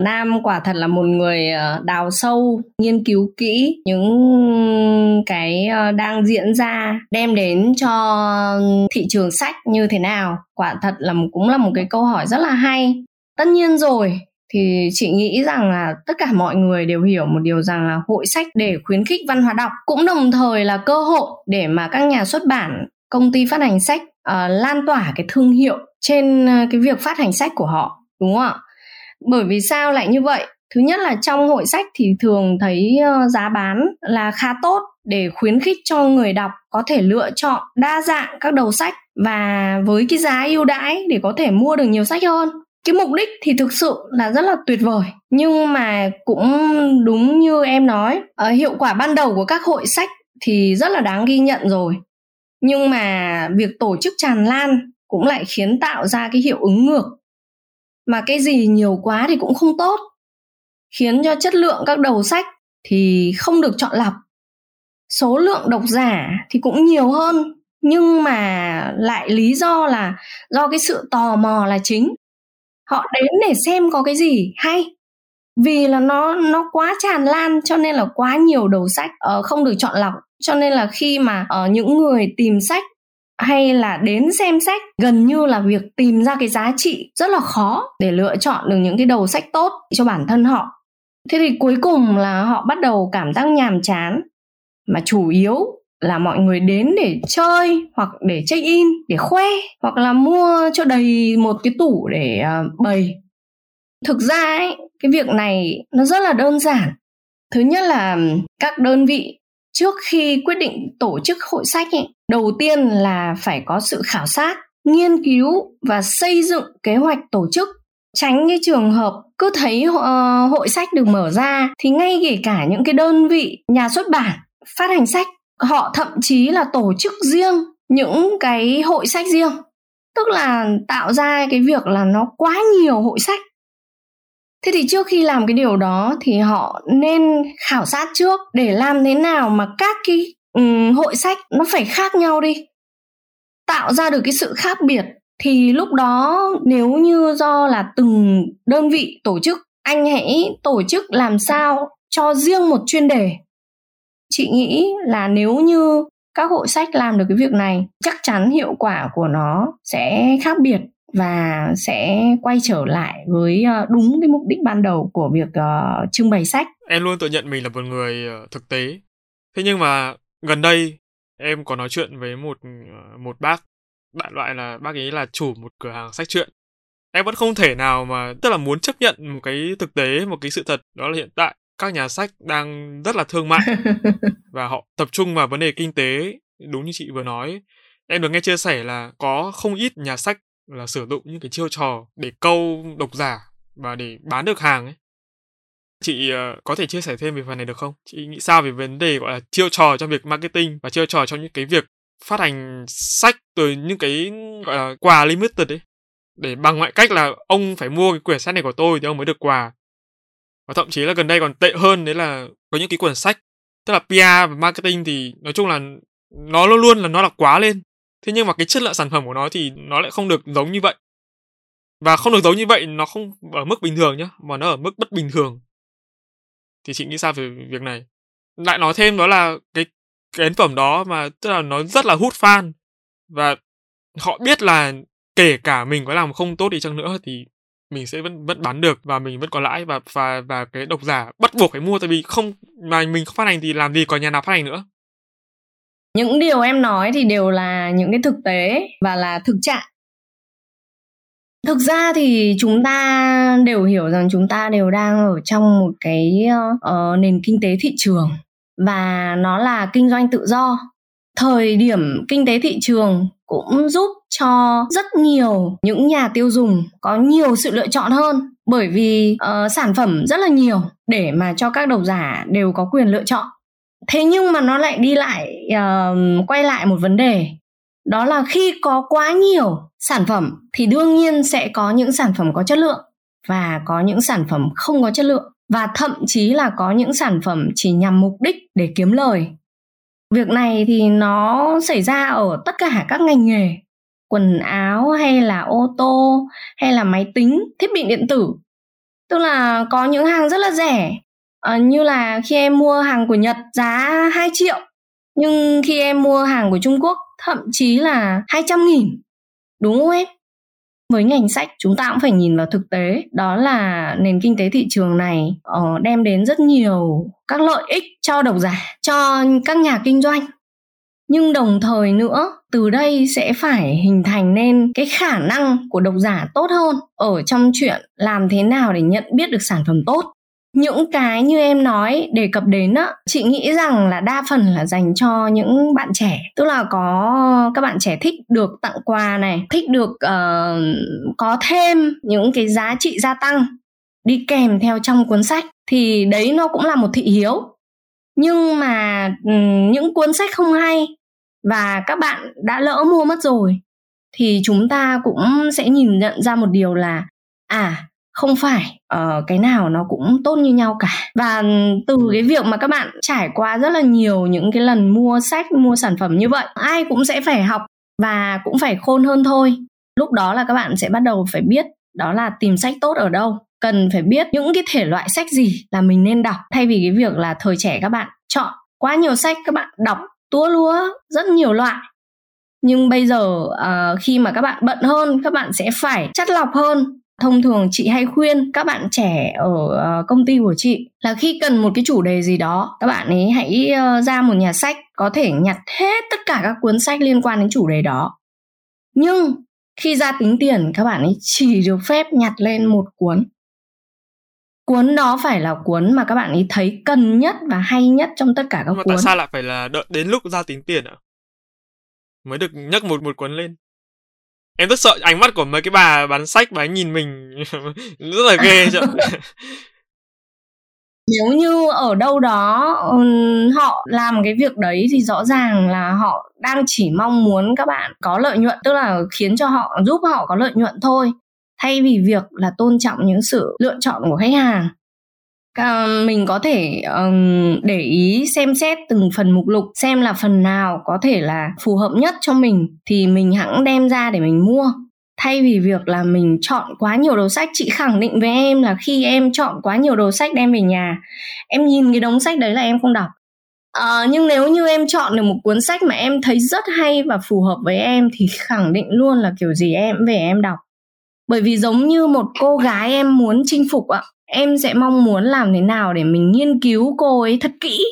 Nam quả thật là một người ờ, đào sâu, nghiên cứu kỹ những cái ờ, đang diễn ra, đem đến cho thị trường sách như thế nào. Quả thật là cũng là một cái câu hỏi rất là hay. Tất nhiên rồi, thì chị nghĩ rằng là tất cả mọi người đều hiểu một điều rằng là hội sách để khuyến khích văn hóa đọc cũng đồng thời là cơ hội để mà các nhà xuất bản công ty phát hành sách uh, lan tỏa cái thương hiệu trên uh, cái việc phát hành sách của họ đúng không ạ? Bởi vì sao lại như vậy? Thứ nhất là trong hội sách thì thường thấy uh, giá bán là khá tốt để khuyến khích cho người đọc có thể lựa chọn đa dạng các đầu sách và với cái giá ưu đãi để có thể mua được nhiều sách hơn cái mục đích thì thực sự là rất là tuyệt vời. Nhưng mà cũng đúng như em nói uh, hiệu quả ban đầu của các hội sách thì rất là đáng ghi nhận rồi. Nhưng mà việc tổ chức tràn lan cũng lại khiến tạo ra cái hiệu ứng ngược. Mà cái gì nhiều quá thì cũng không tốt. Khiến cho chất lượng các đầu sách thì không được chọn lọc. Số lượng độc giả thì cũng nhiều hơn. Nhưng mà lại lý do là do cái sự tò mò là chính họ đến để xem có cái gì hay. Vì là nó nó quá tràn lan cho nên là quá nhiều đầu sách uh, không được chọn lọc. Cho nên là khi mà uh, những người tìm sách hay là đến xem sách gần như là việc tìm ra cái giá trị rất là khó để lựa chọn được những cái đầu sách tốt cho bản thân họ. Thế thì cuối cùng là họ bắt đầu cảm giác nhàm chán. Mà chủ yếu là mọi người đến để chơi hoặc để check in để khoe hoặc là mua cho đầy một cái tủ để uh, bày. Thực ra ấy cái việc này nó rất là đơn giản. Thứ nhất là các đơn vị trước khi quyết định tổ chức hội sách ấy, đầu tiên là phải có sự khảo sát nghiên cứu và xây dựng kế hoạch tổ chức. Tránh cái trường hợp cứ thấy uh, hội sách được mở ra thì ngay kể cả những cái đơn vị nhà xuất bản phát hành sách họ thậm chí là tổ chức riêng những cái hội sách riêng. Tức là tạo ra cái việc là nó quá nhiều hội sách. Thế thì trước khi làm cái điều đó thì họ nên khảo sát trước để làm thế nào mà các cái um, hội sách nó phải khác nhau đi. Tạo ra được cái sự khác biệt thì lúc đó nếu như do là từng đơn vị tổ chức anh hãy tổ chức làm sao cho riêng một chuyên đề chị nghĩ là nếu như các hội sách làm được cái việc này chắc chắn hiệu quả của nó sẽ khác biệt và sẽ quay trở lại với ờ, đúng cái mục đích ban đầu của việc uh, trưng bày sách. Em luôn tự nhận mình là một người ờ, thực tế. Thế nhưng mà gần đây em có nói chuyện với một một bác đại loại là bác ấy là chủ một cửa hàng sách truyện. Em vẫn không thể nào mà tức là muốn chấp nhận một cái thực tế, một cái sự thật đó là hiện tại các nhà sách đang rất là thương mại và họ tập trung vào vấn đề kinh tế đúng như chị vừa nói. Em được nghe chia sẻ là có không ít nhà sách là sử dụng những cái chiêu trò để câu độc giả và để bán được hàng ấy. Chị uh, có thể chia sẻ thêm về phần này được không? Chị nghĩ sao về vấn đề gọi là chiêu trò trong việc marketing và chiêu trò trong những cái việc phát hành sách từ những cái gọi là quà limited ấy? Để bằng mọi cách là ông phải mua cái quyển sách này của tôi thì ông mới được quà và thậm chí là gần đây còn tệ hơn, đấy là có những cái quyển sách, tức là PR và marketing thì nói chung là nó luôn luôn là nó là quá lên. Thế nhưng mà cái chất lượng sản phẩm của nó thì nó lại không được giống như vậy. Và không được giống như vậy, nó không ở mức bình thường nhá, mà nó ở mức bất bình thường. Thì chị nghĩ sao về việc này? Lại nói thêm đó là cái cái ấn phẩm đó mà, tức là nó rất là hút fan. Và họ biết là kể cả mình có làm không tốt đi chăng nữa thì mình sẽ vẫn vẫn bán được và mình vẫn có lãi và và và cái độc giả bắt buộc phải mua tại vì không mà mình không phát hành thì làm gì có nhà nào phát hành nữa. Những điều em nói thì đều là những cái thực tế và là thực trạng. Thực ra thì chúng ta đều hiểu rằng chúng ta đều đang ở trong một cái uh, nền kinh tế thị trường và nó là kinh doanh tự do thời điểm kinh tế thị trường cũng giúp cho rất nhiều những nhà tiêu dùng có nhiều sự lựa chọn hơn. Bởi vì uh, sản phẩm rất là nhiều để mà cho các độc giả đều có quyền lựa chọn. Thế nhưng mà nó lại đi lại uh, quay lại một vấn đề. Đó là khi có quá nhiều sản phẩm thì đương nhiên sẽ có những sản phẩm có chất lượng và có những sản phẩm không có chất lượng. Và thậm chí là có những sản phẩm chỉ nhằm mục đích để kiếm lời việc này thì nó xảy ra ở tất cả các ngành nghề quần áo hay là ô tô hay là máy tính thiết bị điện tử. Tức là có những hàng rất là rẻ à, như là khi em mua hàng của nhật giá 2 triệu nhưng khi em mua hàng của trung quốc thậm chí là 200 nghìn đúng không em? Với ngành sách chúng ta cũng phải nhìn vào thực tế đó là nền kinh tế thị trường này uh, đem đến rất nhiều các lợi ích cho độc giả cho các nhà kinh doanh. Nhưng đồng thời nữa từ đây sẽ phải hình thành nên cái khả năng của độc giả tốt hơn ở trong chuyện làm thế nào để nhận biết được sản phẩm tốt những cái như em nói đề cập đến á chị nghĩ rằng là đa phần là dành cho những bạn trẻ. Tức là có các bạn trẻ thích được tặng quà này thích được uh, có thêm những cái giá trị gia tăng đi kèm theo trong cuốn sách thì đấy nó cũng là một thị hiếu. Nhưng mà um, những cuốn sách không hay và các bạn đã lỡ mua mất rồi thì chúng ta cũng sẽ nhìn nhận ra một điều là à không phải uh, cái nào nó cũng tốt như nhau cả. Và từ cái việc mà các bạn trải qua rất là nhiều những cái lần mua sách mua sản phẩm như vậy ai cũng sẽ phải học và cũng phải khôn hơn thôi. Lúc đó là các bạn sẽ bắt đầu phải biết đó là tìm sách tốt ở đâu. Cần phải biết những cái thể loại sách gì là mình nên đọc. Thay vì cái việc là thời trẻ các bạn chọn quá nhiều sách các bạn đọc tua lúa rất nhiều loại. Nhưng bây giờ uh, khi mà các bạn bận hơn các bạn sẽ phải chắt lọc hơn thông thường chị hay khuyên các bạn trẻ ở uh, công ty của chị là khi cần một cái chủ đề gì đó các bạn ấy hãy uh, ra một nhà sách có thể nhặt hết tất cả các cuốn sách liên quan đến chủ đề đó. Nhưng khi ra tính tiền các bạn ấy chỉ được phép nhặt lên một cuốn. Cuốn đó phải là cuốn mà các bạn ấy thấy cần nhất và hay nhất trong tất cả các mà cuốn. tại sao lại phải là đợi đến lúc ra tính tiền ạ? Mới được nhấc một một cuốn lên em rất sợ ánh mắt của mấy cái bà bán sách, bà ấy nhìn mình. Rất là ghê chứ. Nếu như ở đâu đó họ làm cái việc đấy thì rõ ràng là họ đang chỉ mong muốn các bạn có lợi nhuận, tức là khiến cho họ, giúp họ có lợi nhuận thôi. Thay vì việc là tôn trọng những sự lựa chọn của khách hàng. Ờ, mình có thể um, để ý xem xét từng phần mục lục xem là phần nào có thể là phù hợp nhất cho mình thì mình hãng đem ra để mình mua. Thay vì việc là mình chọn quá nhiều đầu sách chị khẳng định với em là khi em chọn quá nhiều đầu sách đem về nhà em nhìn cái đống sách đấy là em không đọc. À, nhưng nếu như em chọn được một cuốn sách mà em thấy rất hay và phù hợp với em thì khẳng định luôn là kiểu gì em về em đọc. Bởi vì giống như một cô gái em muốn chinh phục ạ em sẽ mong muốn làm thế nào để mình nghiên cứu cô ấy thật kỹ?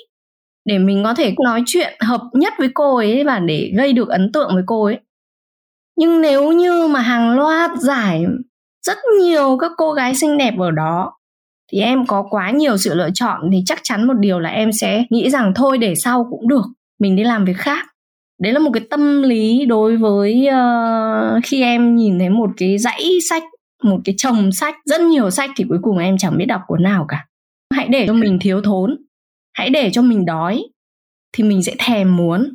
Để mình có thể nói chuyện hợp nhất với cô ấy và để gây được ấn tượng với cô ấy. Nhưng nếu như mà hàng loạt giải rất nhiều các cô gái xinh đẹp ở đó thì em có quá nhiều sự lựa chọn thì chắc chắn một điều là em sẽ nghĩ rằng thôi để sau cũng được mình đi làm việc khác. Đấy là một cái tâm lý đối với uh, khi em nhìn thấy một cái dãy sách một cái chồng sách rất nhiều sách thì cuối cùng em chẳng biết đọc cuốn nào cả. Hãy để cho mình thiếu thốn hãy để cho mình đói thì mình sẽ thèm muốn.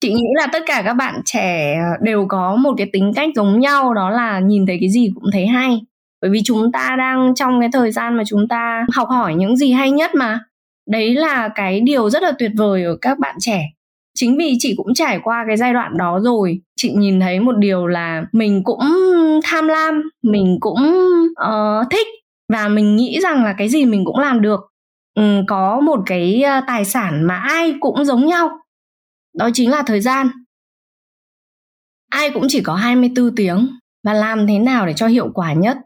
Chị nghĩ là tất cả các bạn trẻ đều có một cái tính cách giống nhau đó là nhìn thấy cái gì cũng thấy hay. Bởi vì chúng ta đang trong cái thời gian mà chúng ta học hỏi những gì hay nhất mà. Đấy là cái điều rất là tuyệt vời ở các bạn trẻ chính vì chị cũng trải qua cái giai đoạn đó rồi chị nhìn thấy một điều là mình cũng tham lam mình cũng uh, thích và mình nghĩ rằng là cái gì mình cũng làm được. Um, có một cái ờ, tài sản mà ai cũng giống nhau đó chính là thời gian. Ai cũng chỉ có 24 tiếng và làm thế nào để cho hiệu quả nhất?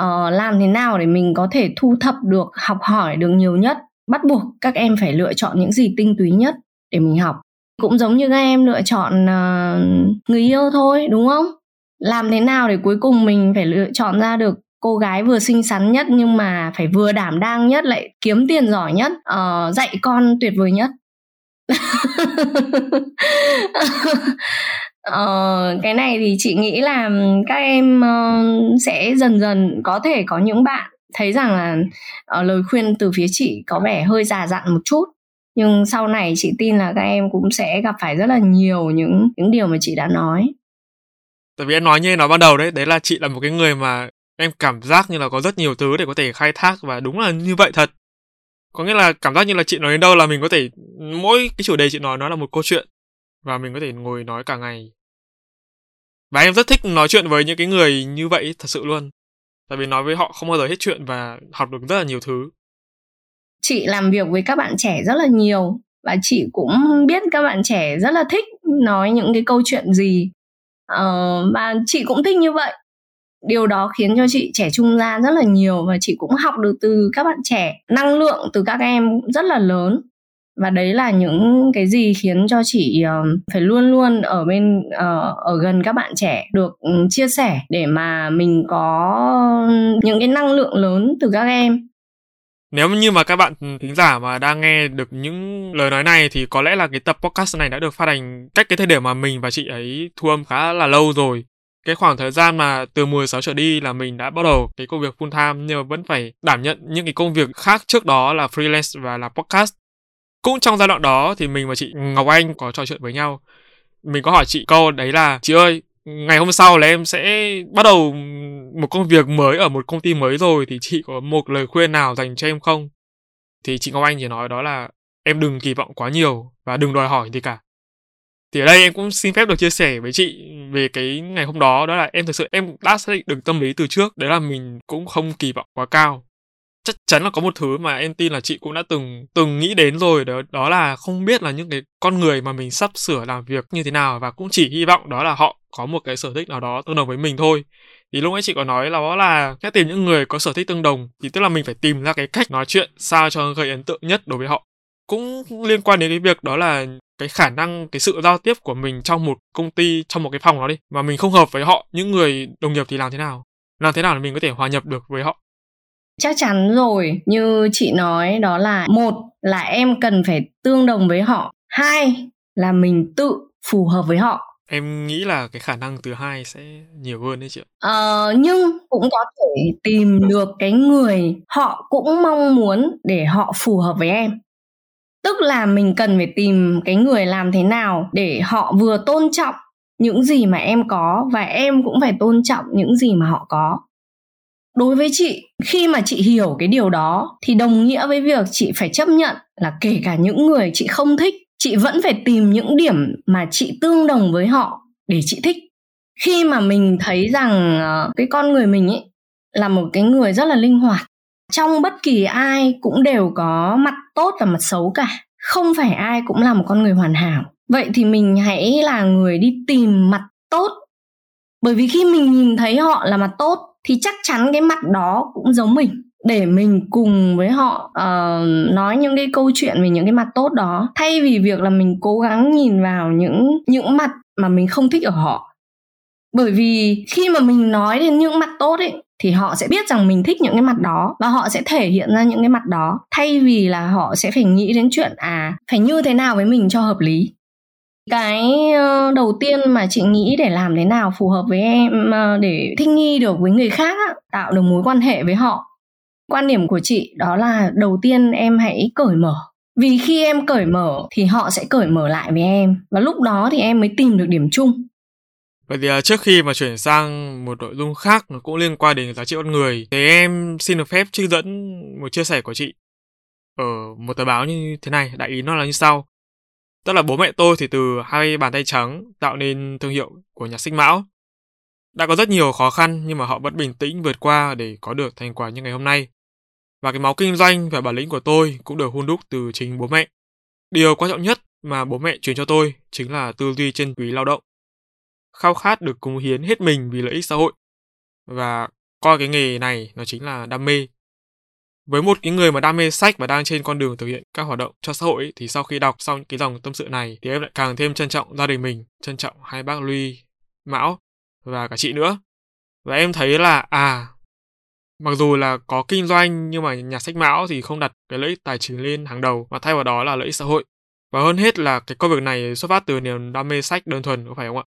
Uh, làm thế nào để mình có thể thu thập được học hỏi được nhiều nhất? Bắt buộc các em phải lựa chọn những gì tinh túy nhất để mình học. Cũng giống như các em lựa chọn uh, người yêu thôi đúng không? Làm thế nào để cuối cùng mình phải lựa chọn ra được cô gái vừa xinh xắn nhất nhưng mà phải vừa đảm đang nhất lại kiếm tiền giỏi nhất uh, dạy con tuyệt vời nhất? Uh, cái này thì chị nghĩ là các em uh, sẽ dần dần có thể có những bạn thấy rằng là uh, lời khuyên từ phía chị có vẻ hơi già dặn một chút nhưng sau này chị tin là các em cũng sẽ gặp phải rất là nhiều những những điều mà chị đã nói. Tại vì em nói như em nói ban đầu đấy đấy là chị là một cái người mà em cảm giác như là có rất nhiều thứ để có thể khai thác và đúng là như vậy thật. Có nghĩa là cảm giác như là chị nói đến đâu là mình có thể, mỗi cái chủ đề chị nói nó là một câu chuyện và mình có thể ngồi nói cả ngày. Và em rất thích nói chuyện với những cái người như vậy thật sự luôn. Tại vì nói với họ không bao giờ hết chuyện và học được rất là nhiều thứ chị làm việc với các bạn trẻ rất là nhiều và chị cũng biết các bạn trẻ rất là thích nói những cái câu chuyện gì. Uh, và chị cũng thích như vậy. Điều đó khiến cho chị trẻ trung ra rất là nhiều và chị cũng học được từ các bạn trẻ năng lượng từ các em rất là lớn. Và đấy là những cái gì khiến cho chị uh, phải luôn luôn ở bên uh, ở gần các bạn trẻ được ừ, chia sẻ để mà mình có ừ, những cái năng lượng lớn từ các em nếu như mà các bạn thính giả mà đang nghe được những lời nói này thì có lẽ là cái tập podcast này đã được phát hành cách cái thời điểm mà mình và chị ấy thu âm khá là lâu rồi. Cái khoảng thời gian mà từ 16 trở đi là mình đã bắt đầu cái công việc full time nhưng mà vẫn phải đảm nhận những cái công việc khác trước đó là freelance và là podcast. Cũng trong giai đoạn đó thì mình và chị Ngọc Anh có trò chuyện với nhau. Mình có hỏi chị câu đấy là chị ơi, ngày hôm sau là em sẽ bắt đầu một công việc mới ở một công ty mới rồi thì chị có một lời khuyên nào dành cho em không? Thì chị Ngọc Anh chỉ nói đó là em đừng kỳ vọng quá nhiều và đừng đòi hỏi gì cả. Thì ở đây em cũng xin phép được chia sẻ với chị về cái ngày hôm đó đó là em thực sự, em đã xác định được tâm lý từ trước đấy là mình cũng không kỳ vọng quá cao chắc chắn là có một thứ mà em tin là chị cũng đã từng từng nghĩ đến rồi, đó đó là không biết là những cái con người mà mình sắp sửa làm việc như thế nào và cũng chỉ hy vọng đó là họ có một cái sở thích nào đó tương đồng với mình thôi. Thì lúc ấy chị có nói là đó là cách tìm những người có sở thích tương đồng, thì tức là mình phải tìm ra cái cách nói chuyện sao cho gây ấn tượng nhất đối với họ. Cũng liên quan đến cái việc đó là cái khả năng, cái sự giao tiếp của mình trong một công ty, trong một cái phòng đó đi, mà mình không hợp với họ, những người đồng nghiệp thì làm thế nào? Làm thế nào để mình có thể hòa nhập được với họ? Chắc chắn rồi như chị nói đó là một là em cần phải tương đồng với họ hai là mình tự phù hợp với họ. Em nghĩ là cái khả năng thứ hai sẽ nhiều hơn đấy chị ạ. Ờ, nhưng cũng có thể tìm được cái người họ cũng mong muốn để họ phù hợp với em. Tức là mình cần phải tìm cái người làm thế nào để họ vừa tôn trọng những gì mà em có và em cũng phải tôn trọng những gì mà họ có đối với chị, khi mà chị hiểu cái điều đó, thì đồng nghĩa với việc chị phải chấp nhận là kể cả những người chị không thích, chị vẫn phải tìm những điểm mà chị tương đồng với họ để chị thích. Khi mà mình thấy rằng ờ, cái con người mình ấy là một cái người rất là linh hoạt, trong bất kỳ ai cũng đều có mặt tốt và mặt xấu cả, không phải ai cũng là một con người hoàn hảo. Vậy thì mình hãy là người đi tìm mặt tốt. Bởi vì khi mình nhìn thấy họ là mặt tốt thì chắc chắn cái mặt đó cũng giống mình. Để mình cùng với họ uh, nói những cái câu chuyện về những cái mặt tốt đó. Thay vì việc là mình cố gắng nhìn vào những những mặt mà mình không thích ở họ. Bởi vì khi mà mình nói đến những mặt tốt ấy thì họ sẽ biết rằng mình thích những cái mặt đó và họ sẽ thể hiện ra những cái mặt đó. Thay vì là họ sẽ phải nghĩ đến chuyện à phải như thế nào với mình cho hợp lý cái ờ, đầu tiên mà chị nghĩ để làm thế nào phù hợp với em ờ, để thích nghi được với người khác tạo được mối quan hệ với họ. Quan điểm của chị đó là đầu tiên em hãy cởi mở. Vì khi em cởi mở thì họ sẽ cởi mở lại với em và lúc đó thì em mới tìm được điểm chung. Vậy thì à, trước khi mà chuyển sang một nội dung khác nó cũng liên quan đến giá trị con người thì em xin được phép trích dẫn một chia sẻ của chị ở một tờ báo như thế này, đại ý nó là như sau. Tức là bố mẹ tôi thì từ hai bàn tay trắng tạo nên thương hiệu của nhà xích mão. Đã có rất nhiều khó khăn nhưng mà họ vẫn bình tĩnh vượt qua để có được thành quả như ngày hôm nay. Và cái máu kinh doanh và bản lĩnh của tôi cũng được hun đúc từ chính bố mẹ. Điều quan trọng nhất mà bố mẹ truyền cho tôi chính là tư duy trên quý lao động. Khao khát được cống hiến hết mình vì lợi ích xã hội. Và coi cái nghề này nó chính là đam mê với một cái người mà đam mê sách và đang trên con đường thực hiện các hoạt động cho xã hội ấy, thì sau khi đọc xong cái dòng tâm sự này thì em lại càng thêm trân trọng gia đình mình, trân trọng hai bác Luy Mão và cả chị nữa. Và em thấy là à mặc dù là có kinh doanh nhưng mà nhà sách Mão thì không đặt cái lợi ích tài chính lên hàng đầu mà thay vào đó là lợi ích xã hội. Và hơn hết là cái công việc này xuất phát từ niềm đam mê sách đơn thuần có phải không ạ?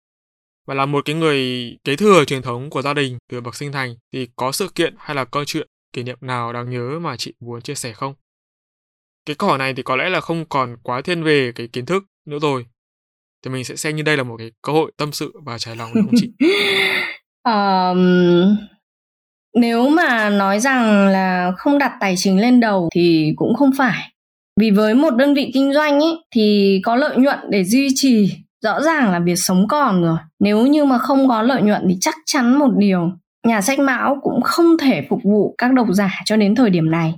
Và là một cái người kế thừa truyền thống của gia đình từ bậc sinh thành thì có sự kiện hay là câu chuyện kỷ niệm nào đáng nhớ mà chị muốn chia sẻ không? Cái câu hỏi này thì có lẽ là không còn quá thiên về cái kiến thức nữa rồi. Thì mình sẽ xem như đây là một cái cơ hội tâm sự và trải lòng đúng không chị? um, nếu mà nói rằng là không đặt tài chính lên đầu thì cũng không phải vì với một đơn vị kinh doanh ý thì có lợi nhuận để duy trì rõ ràng là việc sống còn rồi nếu như mà không có lợi nhuận thì chắc chắn một điều nhà sách mão cũng không thể phục vụ các độc giả cho đến thời điểm này.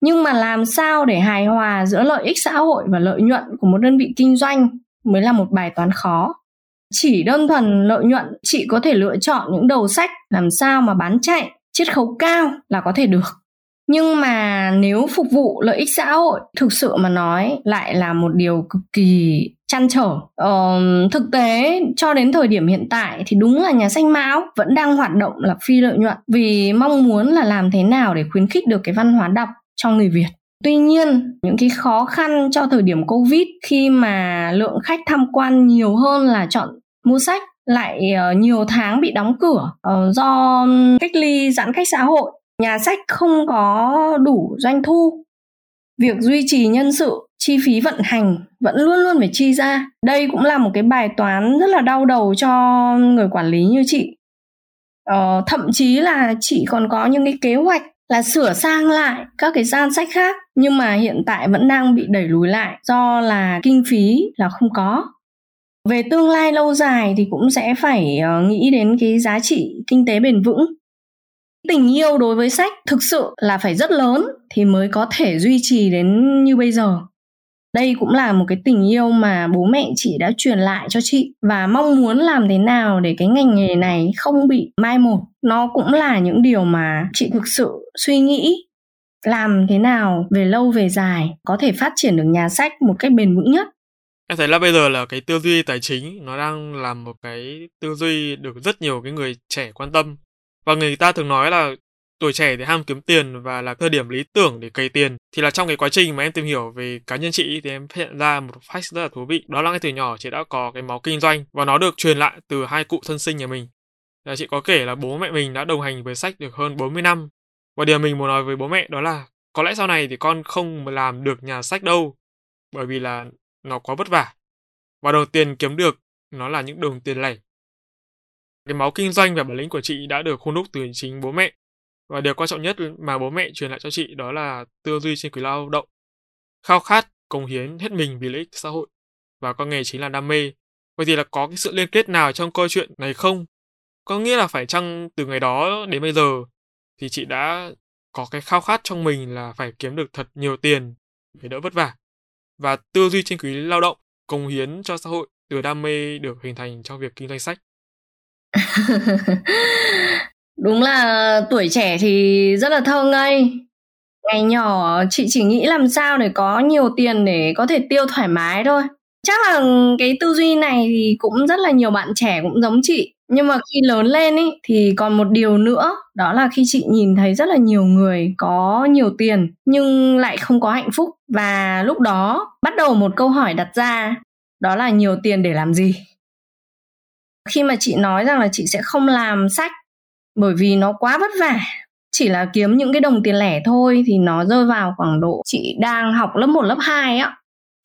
Nhưng mà làm sao để hài hòa giữa lợi ích xã hội và lợi nhuận của một đơn vị kinh doanh mới là một bài toán khó. Chỉ đơn thuần lợi nhuận, chị có thể lựa chọn những đầu sách làm sao mà bán chạy, chiết khấu cao là có thể được nhưng mà nếu phục vụ lợi ích xã hội thực sự mà nói lại là một điều cực kỳ chăn trở. Ờ, thực tế cho đến thời điểm hiện tại thì đúng là nhà sách mão vẫn đang hoạt động là phi lợi nhuận vì mong muốn là làm thế nào để khuyến khích được cái văn hóa đọc cho người việt. Tuy nhiên, những cái khó khăn cho thời điểm Covid khi mà lượng khách tham quan nhiều hơn là chọn mua sách lại uh, nhiều tháng bị đóng cửa uh, do cách ly giãn cách xã hội nhà sách không có đủ doanh thu. Việc duy trì nhân sự chi phí vận hành vẫn luôn luôn phải chi ra. Đây cũng là một cái bài toán rất là đau đầu cho người quản lý như chị. Ờ, thậm chí là chị còn có những cái kế hoạch là sửa sang lại các cái gian sách khác nhưng mà hiện tại vẫn đang bị đẩy lùi lại do là kinh phí là không có. Về tương lai lâu dài thì cũng sẽ phải ờ, nghĩ đến cái giá trị kinh tế bền vững tình yêu đối với sách thực sự là phải rất lớn thì mới có thể duy trì đến như bây giờ. Đây cũng là một cái tình yêu mà bố mẹ chị đã truyền lại cho chị và mong muốn làm thế nào để cái ngành nghề này không bị mai một. Nó cũng là những điều mà chị thực sự suy nghĩ làm thế nào về lâu về dài có thể phát triển được nhà sách một cách bền vững nhất. Em thấy là bây giờ là cái tư duy tài chính nó đang là một cái tư duy được rất nhiều cái người trẻ quan tâm và người ta thường nói là tuổi trẻ thì ham kiếm tiền và là thời điểm lý tưởng để cày tiền. Thì là trong cái quá trình mà em tìm hiểu về cá nhân chị thì em phát hiện ra một fact rất là thú vị. Đó là ngay từ nhỏ chị đã có cái máu kinh doanh và nó được truyền lại từ hai cụ thân sinh nhà mình. Là chị có kể là bố mẹ mình đã đồng hành với sách được hơn 40 năm. Và điều mình muốn nói với bố mẹ đó là có lẽ sau này thì con không làm được nhà sách đâu, bởi vì là nó quá vất vả. Và đồng tiền kiếm được nó là những đồng tiền lẻ cái máu kinh doanh và bản lĩnh của chị đã được hôn đúc từ chính bố mẹ. Và điều quan trọng nhất mà bố mẹ truyền lại cho chị đó là tư duy trên quý lao động. Khao khát, cống hiến hết mình vì lợi ích xã hội. Và con nghề chính là đam mê. Vậy thì là có cái sự liên kết nào trong câu chuyện này không? Có nghĩa là phải chăng từ ngày đó đến bây giờ thì chị đã có cái khao khát trong mình là phải kiếm được thật nhiều tiền để đỡ vất vả. Và tư duy trên quý lao động, cống hiến cho xã hội từ đam mê được hình thành trong việc kinh doanh sách. Đúng là tuổi trẻ thì rất là thơ ngây. Ngày nhỏ chị chỉ nghĩ làm sao để có nhiều tiền để có thể tiêu thoải mái thôi. Chắc là cái tư duy này thì cũng rất là nhiều bạn trẻ cũng giống chị. Nhưng mà khi lớn lên ý, thì còn một điều nữa đó là khi chị nhìn thấy rất là nhiều người có nhiều tiền nhưng lại không có hạnh phúc và lúc đó bắt đầu một câu hỏi đặt ra đó là nhiều tiền để làm gì khi mà chị nói rằng là chị sẽ không làm sách bởi vì nó quá vất vả chỉ là kiếm những cái đồng tiền lẻ thôi thì nó rơi vào khoảng độ chị đang học lớp 1, lớp 2 á.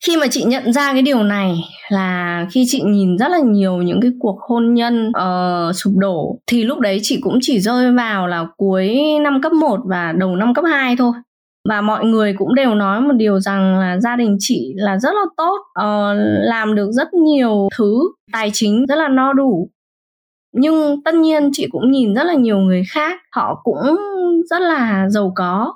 Khi mà chị nhận ra cái điều này là khi chị nhìn rất là nhiều những cái cuộc hôn nhân uh, sụp đổ thì lúc đấy chị cũng chỉ rơi vào là cuối năm cấp 1 và đầu năm cấp 2 thôi và mọi người cũng đều nói một điều rằng là gia đình chị là rất là tốt uh, làm được rất nhiều thứ tài chính rất là no đủ. Nhưng tất nhiên chị cũng nhìn rất là nhiều người khác họ cũng rất là giàu có.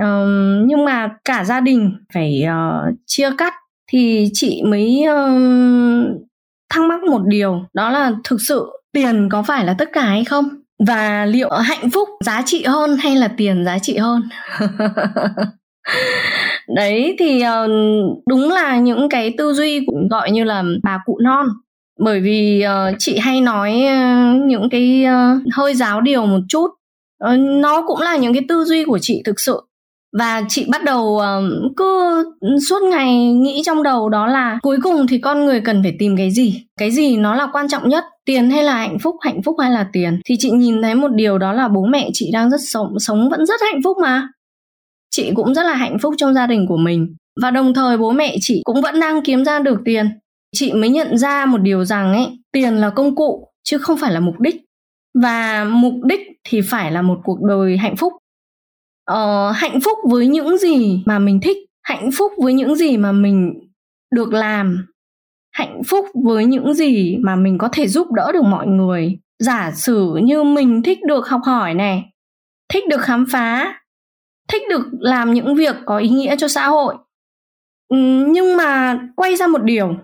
Uh, nhưng mà cả gia đình phải uh, chia cắt thì chị mới uh, thắc mắc một điều đó là thực sự tiền có phải là tất cả hay không? Và liệu hạnh phúc giá trị hơn hay là tiền giá trị hơn? Đấy, thì ờ, đúng là những cái tư duy cũng gọi như là bà cụ non. Bởi vì ờ, chị hay nói ờ, những cái hơi giáo điều một chút. Nó cũng là những cái tư duy của chị thực sự và chị bắt đầu cứ suốt ngày nghĩ trong đầu đó là cuối cùng thì con người cần phải tìm cái gì? Cái gì nó là quan trọng nhất? Tiền hay là hạnh phúc? Hạnh phúc hay là tiền? Thì chị nhìn thấy một điều đó là bố mẹ chị đang rất sống sống vẫn rất hạnh phúc mà. Chị cũng rất là hạnh phúc trong gia đình của mình. Và đồng thời bố mẹ chị cũng vẫn đang kiếm ra được tiền. Chị mới nhận ra một điều rằng ấy, tiền là công cụ, chứ không phải là mục đích. Và mục đích thì phải là một cuộc đời hạnh phúc uh, hạnh phúc với những gì mà mình thích hạnh phúc với những gì mà mình được làm hạnh phúc với những gì mà mình có thể giúp đỡ được mọi người. Giả sử như mình thích được học hỏi này thích được khám phá thích được làm những việc có ý nghĩa cho xã hội ừ, nhưng mà quay ra một điều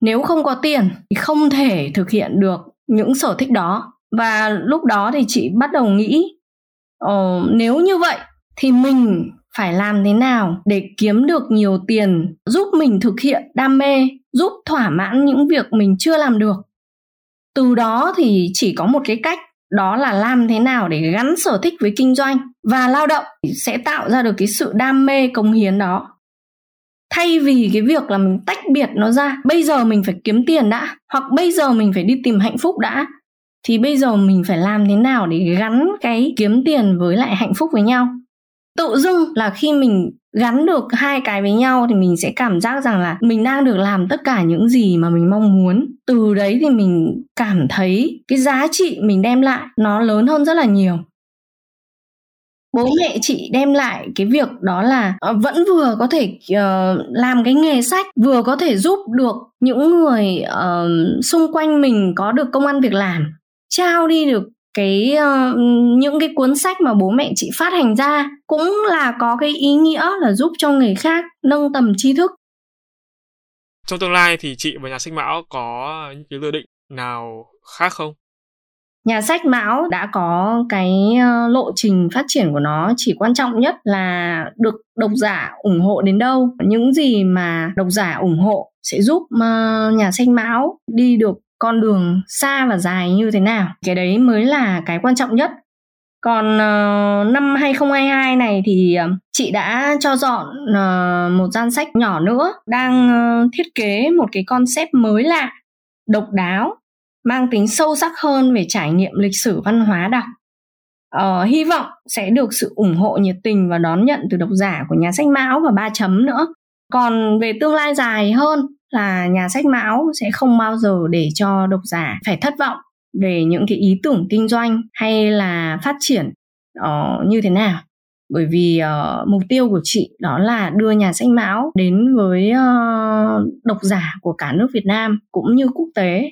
nếu không có tiền thì không thể thực hiện được những sở thích đó. Và lúc đó thì chị bắt đầu nghĩ ờ, nếu như vậy thì mình phải làm thế nào để kiếm được nhiều tiền giúp mình thực hiện đam mê giúp thỏa mãn những việc mình chưa làm được? Từ đó thì chỉ có một cái cách đó là làm thế nào để gắn sở thích với kinh doanh và lao động sẽ tạo ra được cái sự đam mê công hiến đó. Thay vì cái việc là mình tách biệt nó ra bây giờ mình phải kiếm tiền đã hoặc bây giờ mình phải đi tìm hạnh phúc đã thì bây giờ mình phải làm thế nào để gắn cái kiếm tiền với lại hạnh phúc với nhau? Tự dưng là khi mình gắn được hai cái với nhau thì mình sẽ cảm giác rằng là mình đang được làm tất cả những gì mà mình mong muốn. Từ đấy thì mình cảm thấy cái giá trị mình đem lại nó lớn hơn rất là nhiều. Bố mẹ chị đem lại cái việc đó là uh, vẫn vừa có thể uh, làm cái nghề sách vừa có thể giúp được những người uh, xung quanh mình có được công ăn việc làm trao đi được cái uh, những cái cuốn sách mà bố mẹ chị phát hành ra cũng là có cái ý nghĩa là giúp cho người khác nâng tầm tri thức. Trong tương lai thì chị và nhà sách mão có những cái dự định nào khác không? Nhà sách mão đã có cái ờ, lộ trình phát triển của nó chỉ quan trọng nhất là được độc giả ủng hộ đến đâu. Những gì mà độc giả ủng hộ sẽ giúp ờ, nhà sách mão đi được con đường xa và dài như thế nào? Cái đấy mới là cái quan trọng nhất. Còn uh, năm 2022 này thì uh, chị đã cho dọn uh, một gian sách nhỏ nữa đang uh, thiết kế một cái concept mới lạ độc đáo mang tính sâu sắc hơn về trải nghiệm lịch sử văn hóa đọc. Uh, hy vọng sẽ được sự ủng hộ nhiệt tình và đón nhận từ độc giả của nhà sách mão và ba chấm nữa. Còn về tương lai dài hơn là nhà sách mão sẽ không bao giờ để cho độc giả phải thất vọng về những cái ý tưởng kinh doanh hay là phát triển uh, như thế nào. Bởi vì uh, mục tiêu của chị đó là đưa nhà sách mão đến với uh, độc giả của cả nước Việt Nam cũng như quốc tế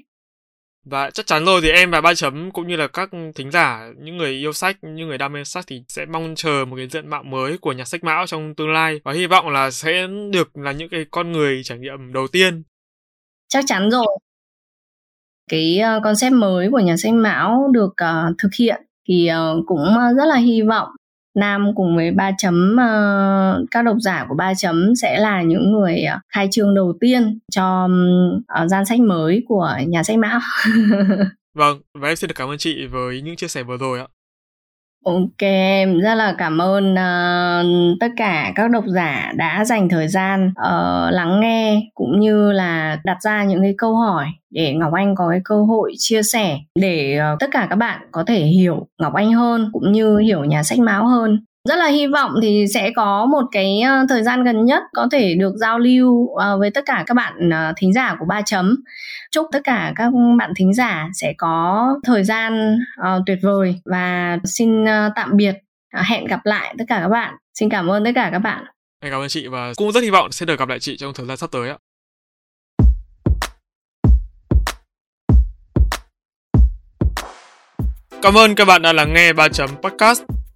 và chắc chắn rồi thì em và ba chấm cũng như là các thính giả, những người yêu sách, những người đam mê sách thì sẽ mong chờ một cái diện mạo mới của nhà sách mão trong tương lai và hy vọng là sẽ được là những cái con người trải nghiệm đầu tiên. Chắc chắn rồi. Cái ờ, concept mới của nhà sách mão được uh, thực hiện thì uh, cũng rất là hy vọng Nam cùng với ba chấm uh, các độc giả của ba chấm sẽ là những người uh, khai trương đầu tiên cho uh, gian sách mới của nhà sách mão. vâng, và em xin được cảm ơn chị với những chia sẻ vừa rồi ạ. Ok, em rất là cảm ơn uh, tất cả các độc giả đã dành thời gian uh, lắng nghe cũng như là đặt ra những cái câu hỏi để Ngọc Anh có cái cơ hội chia sẻ để uh, tất cả các bạn có thể hiểu Ngọc Anh hơn cũng như hiểu nhà sách máu hơn rất là hy vọng thì sẽ có một cái ờ, thời gian gần nhất có thể được giao lưu ờ, với tất cả các bạn ờ, thính giả của ba chấm. Chúc tất cả các bạn thính giả sẽ có thời gian tuyệt vời và xin tạm biệt. Hẹn gặp lại tất cả các bạn. Xin cảm ơn tất cả các bạn. Em cảm ơn chị và cũng rất hy vọng sẽ được gặp lại chị trong thời gian sắp tới ạ. Cảm ơn các bạn đã lắng nghe 3 chấm podcast.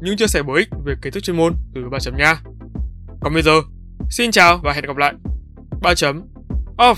những chia sẻ bổ ích về kiến thức chuyên môn từ ba chấm nha. Còn bây giờ, xin chào và hẹn gặp lại. Ba chấm off.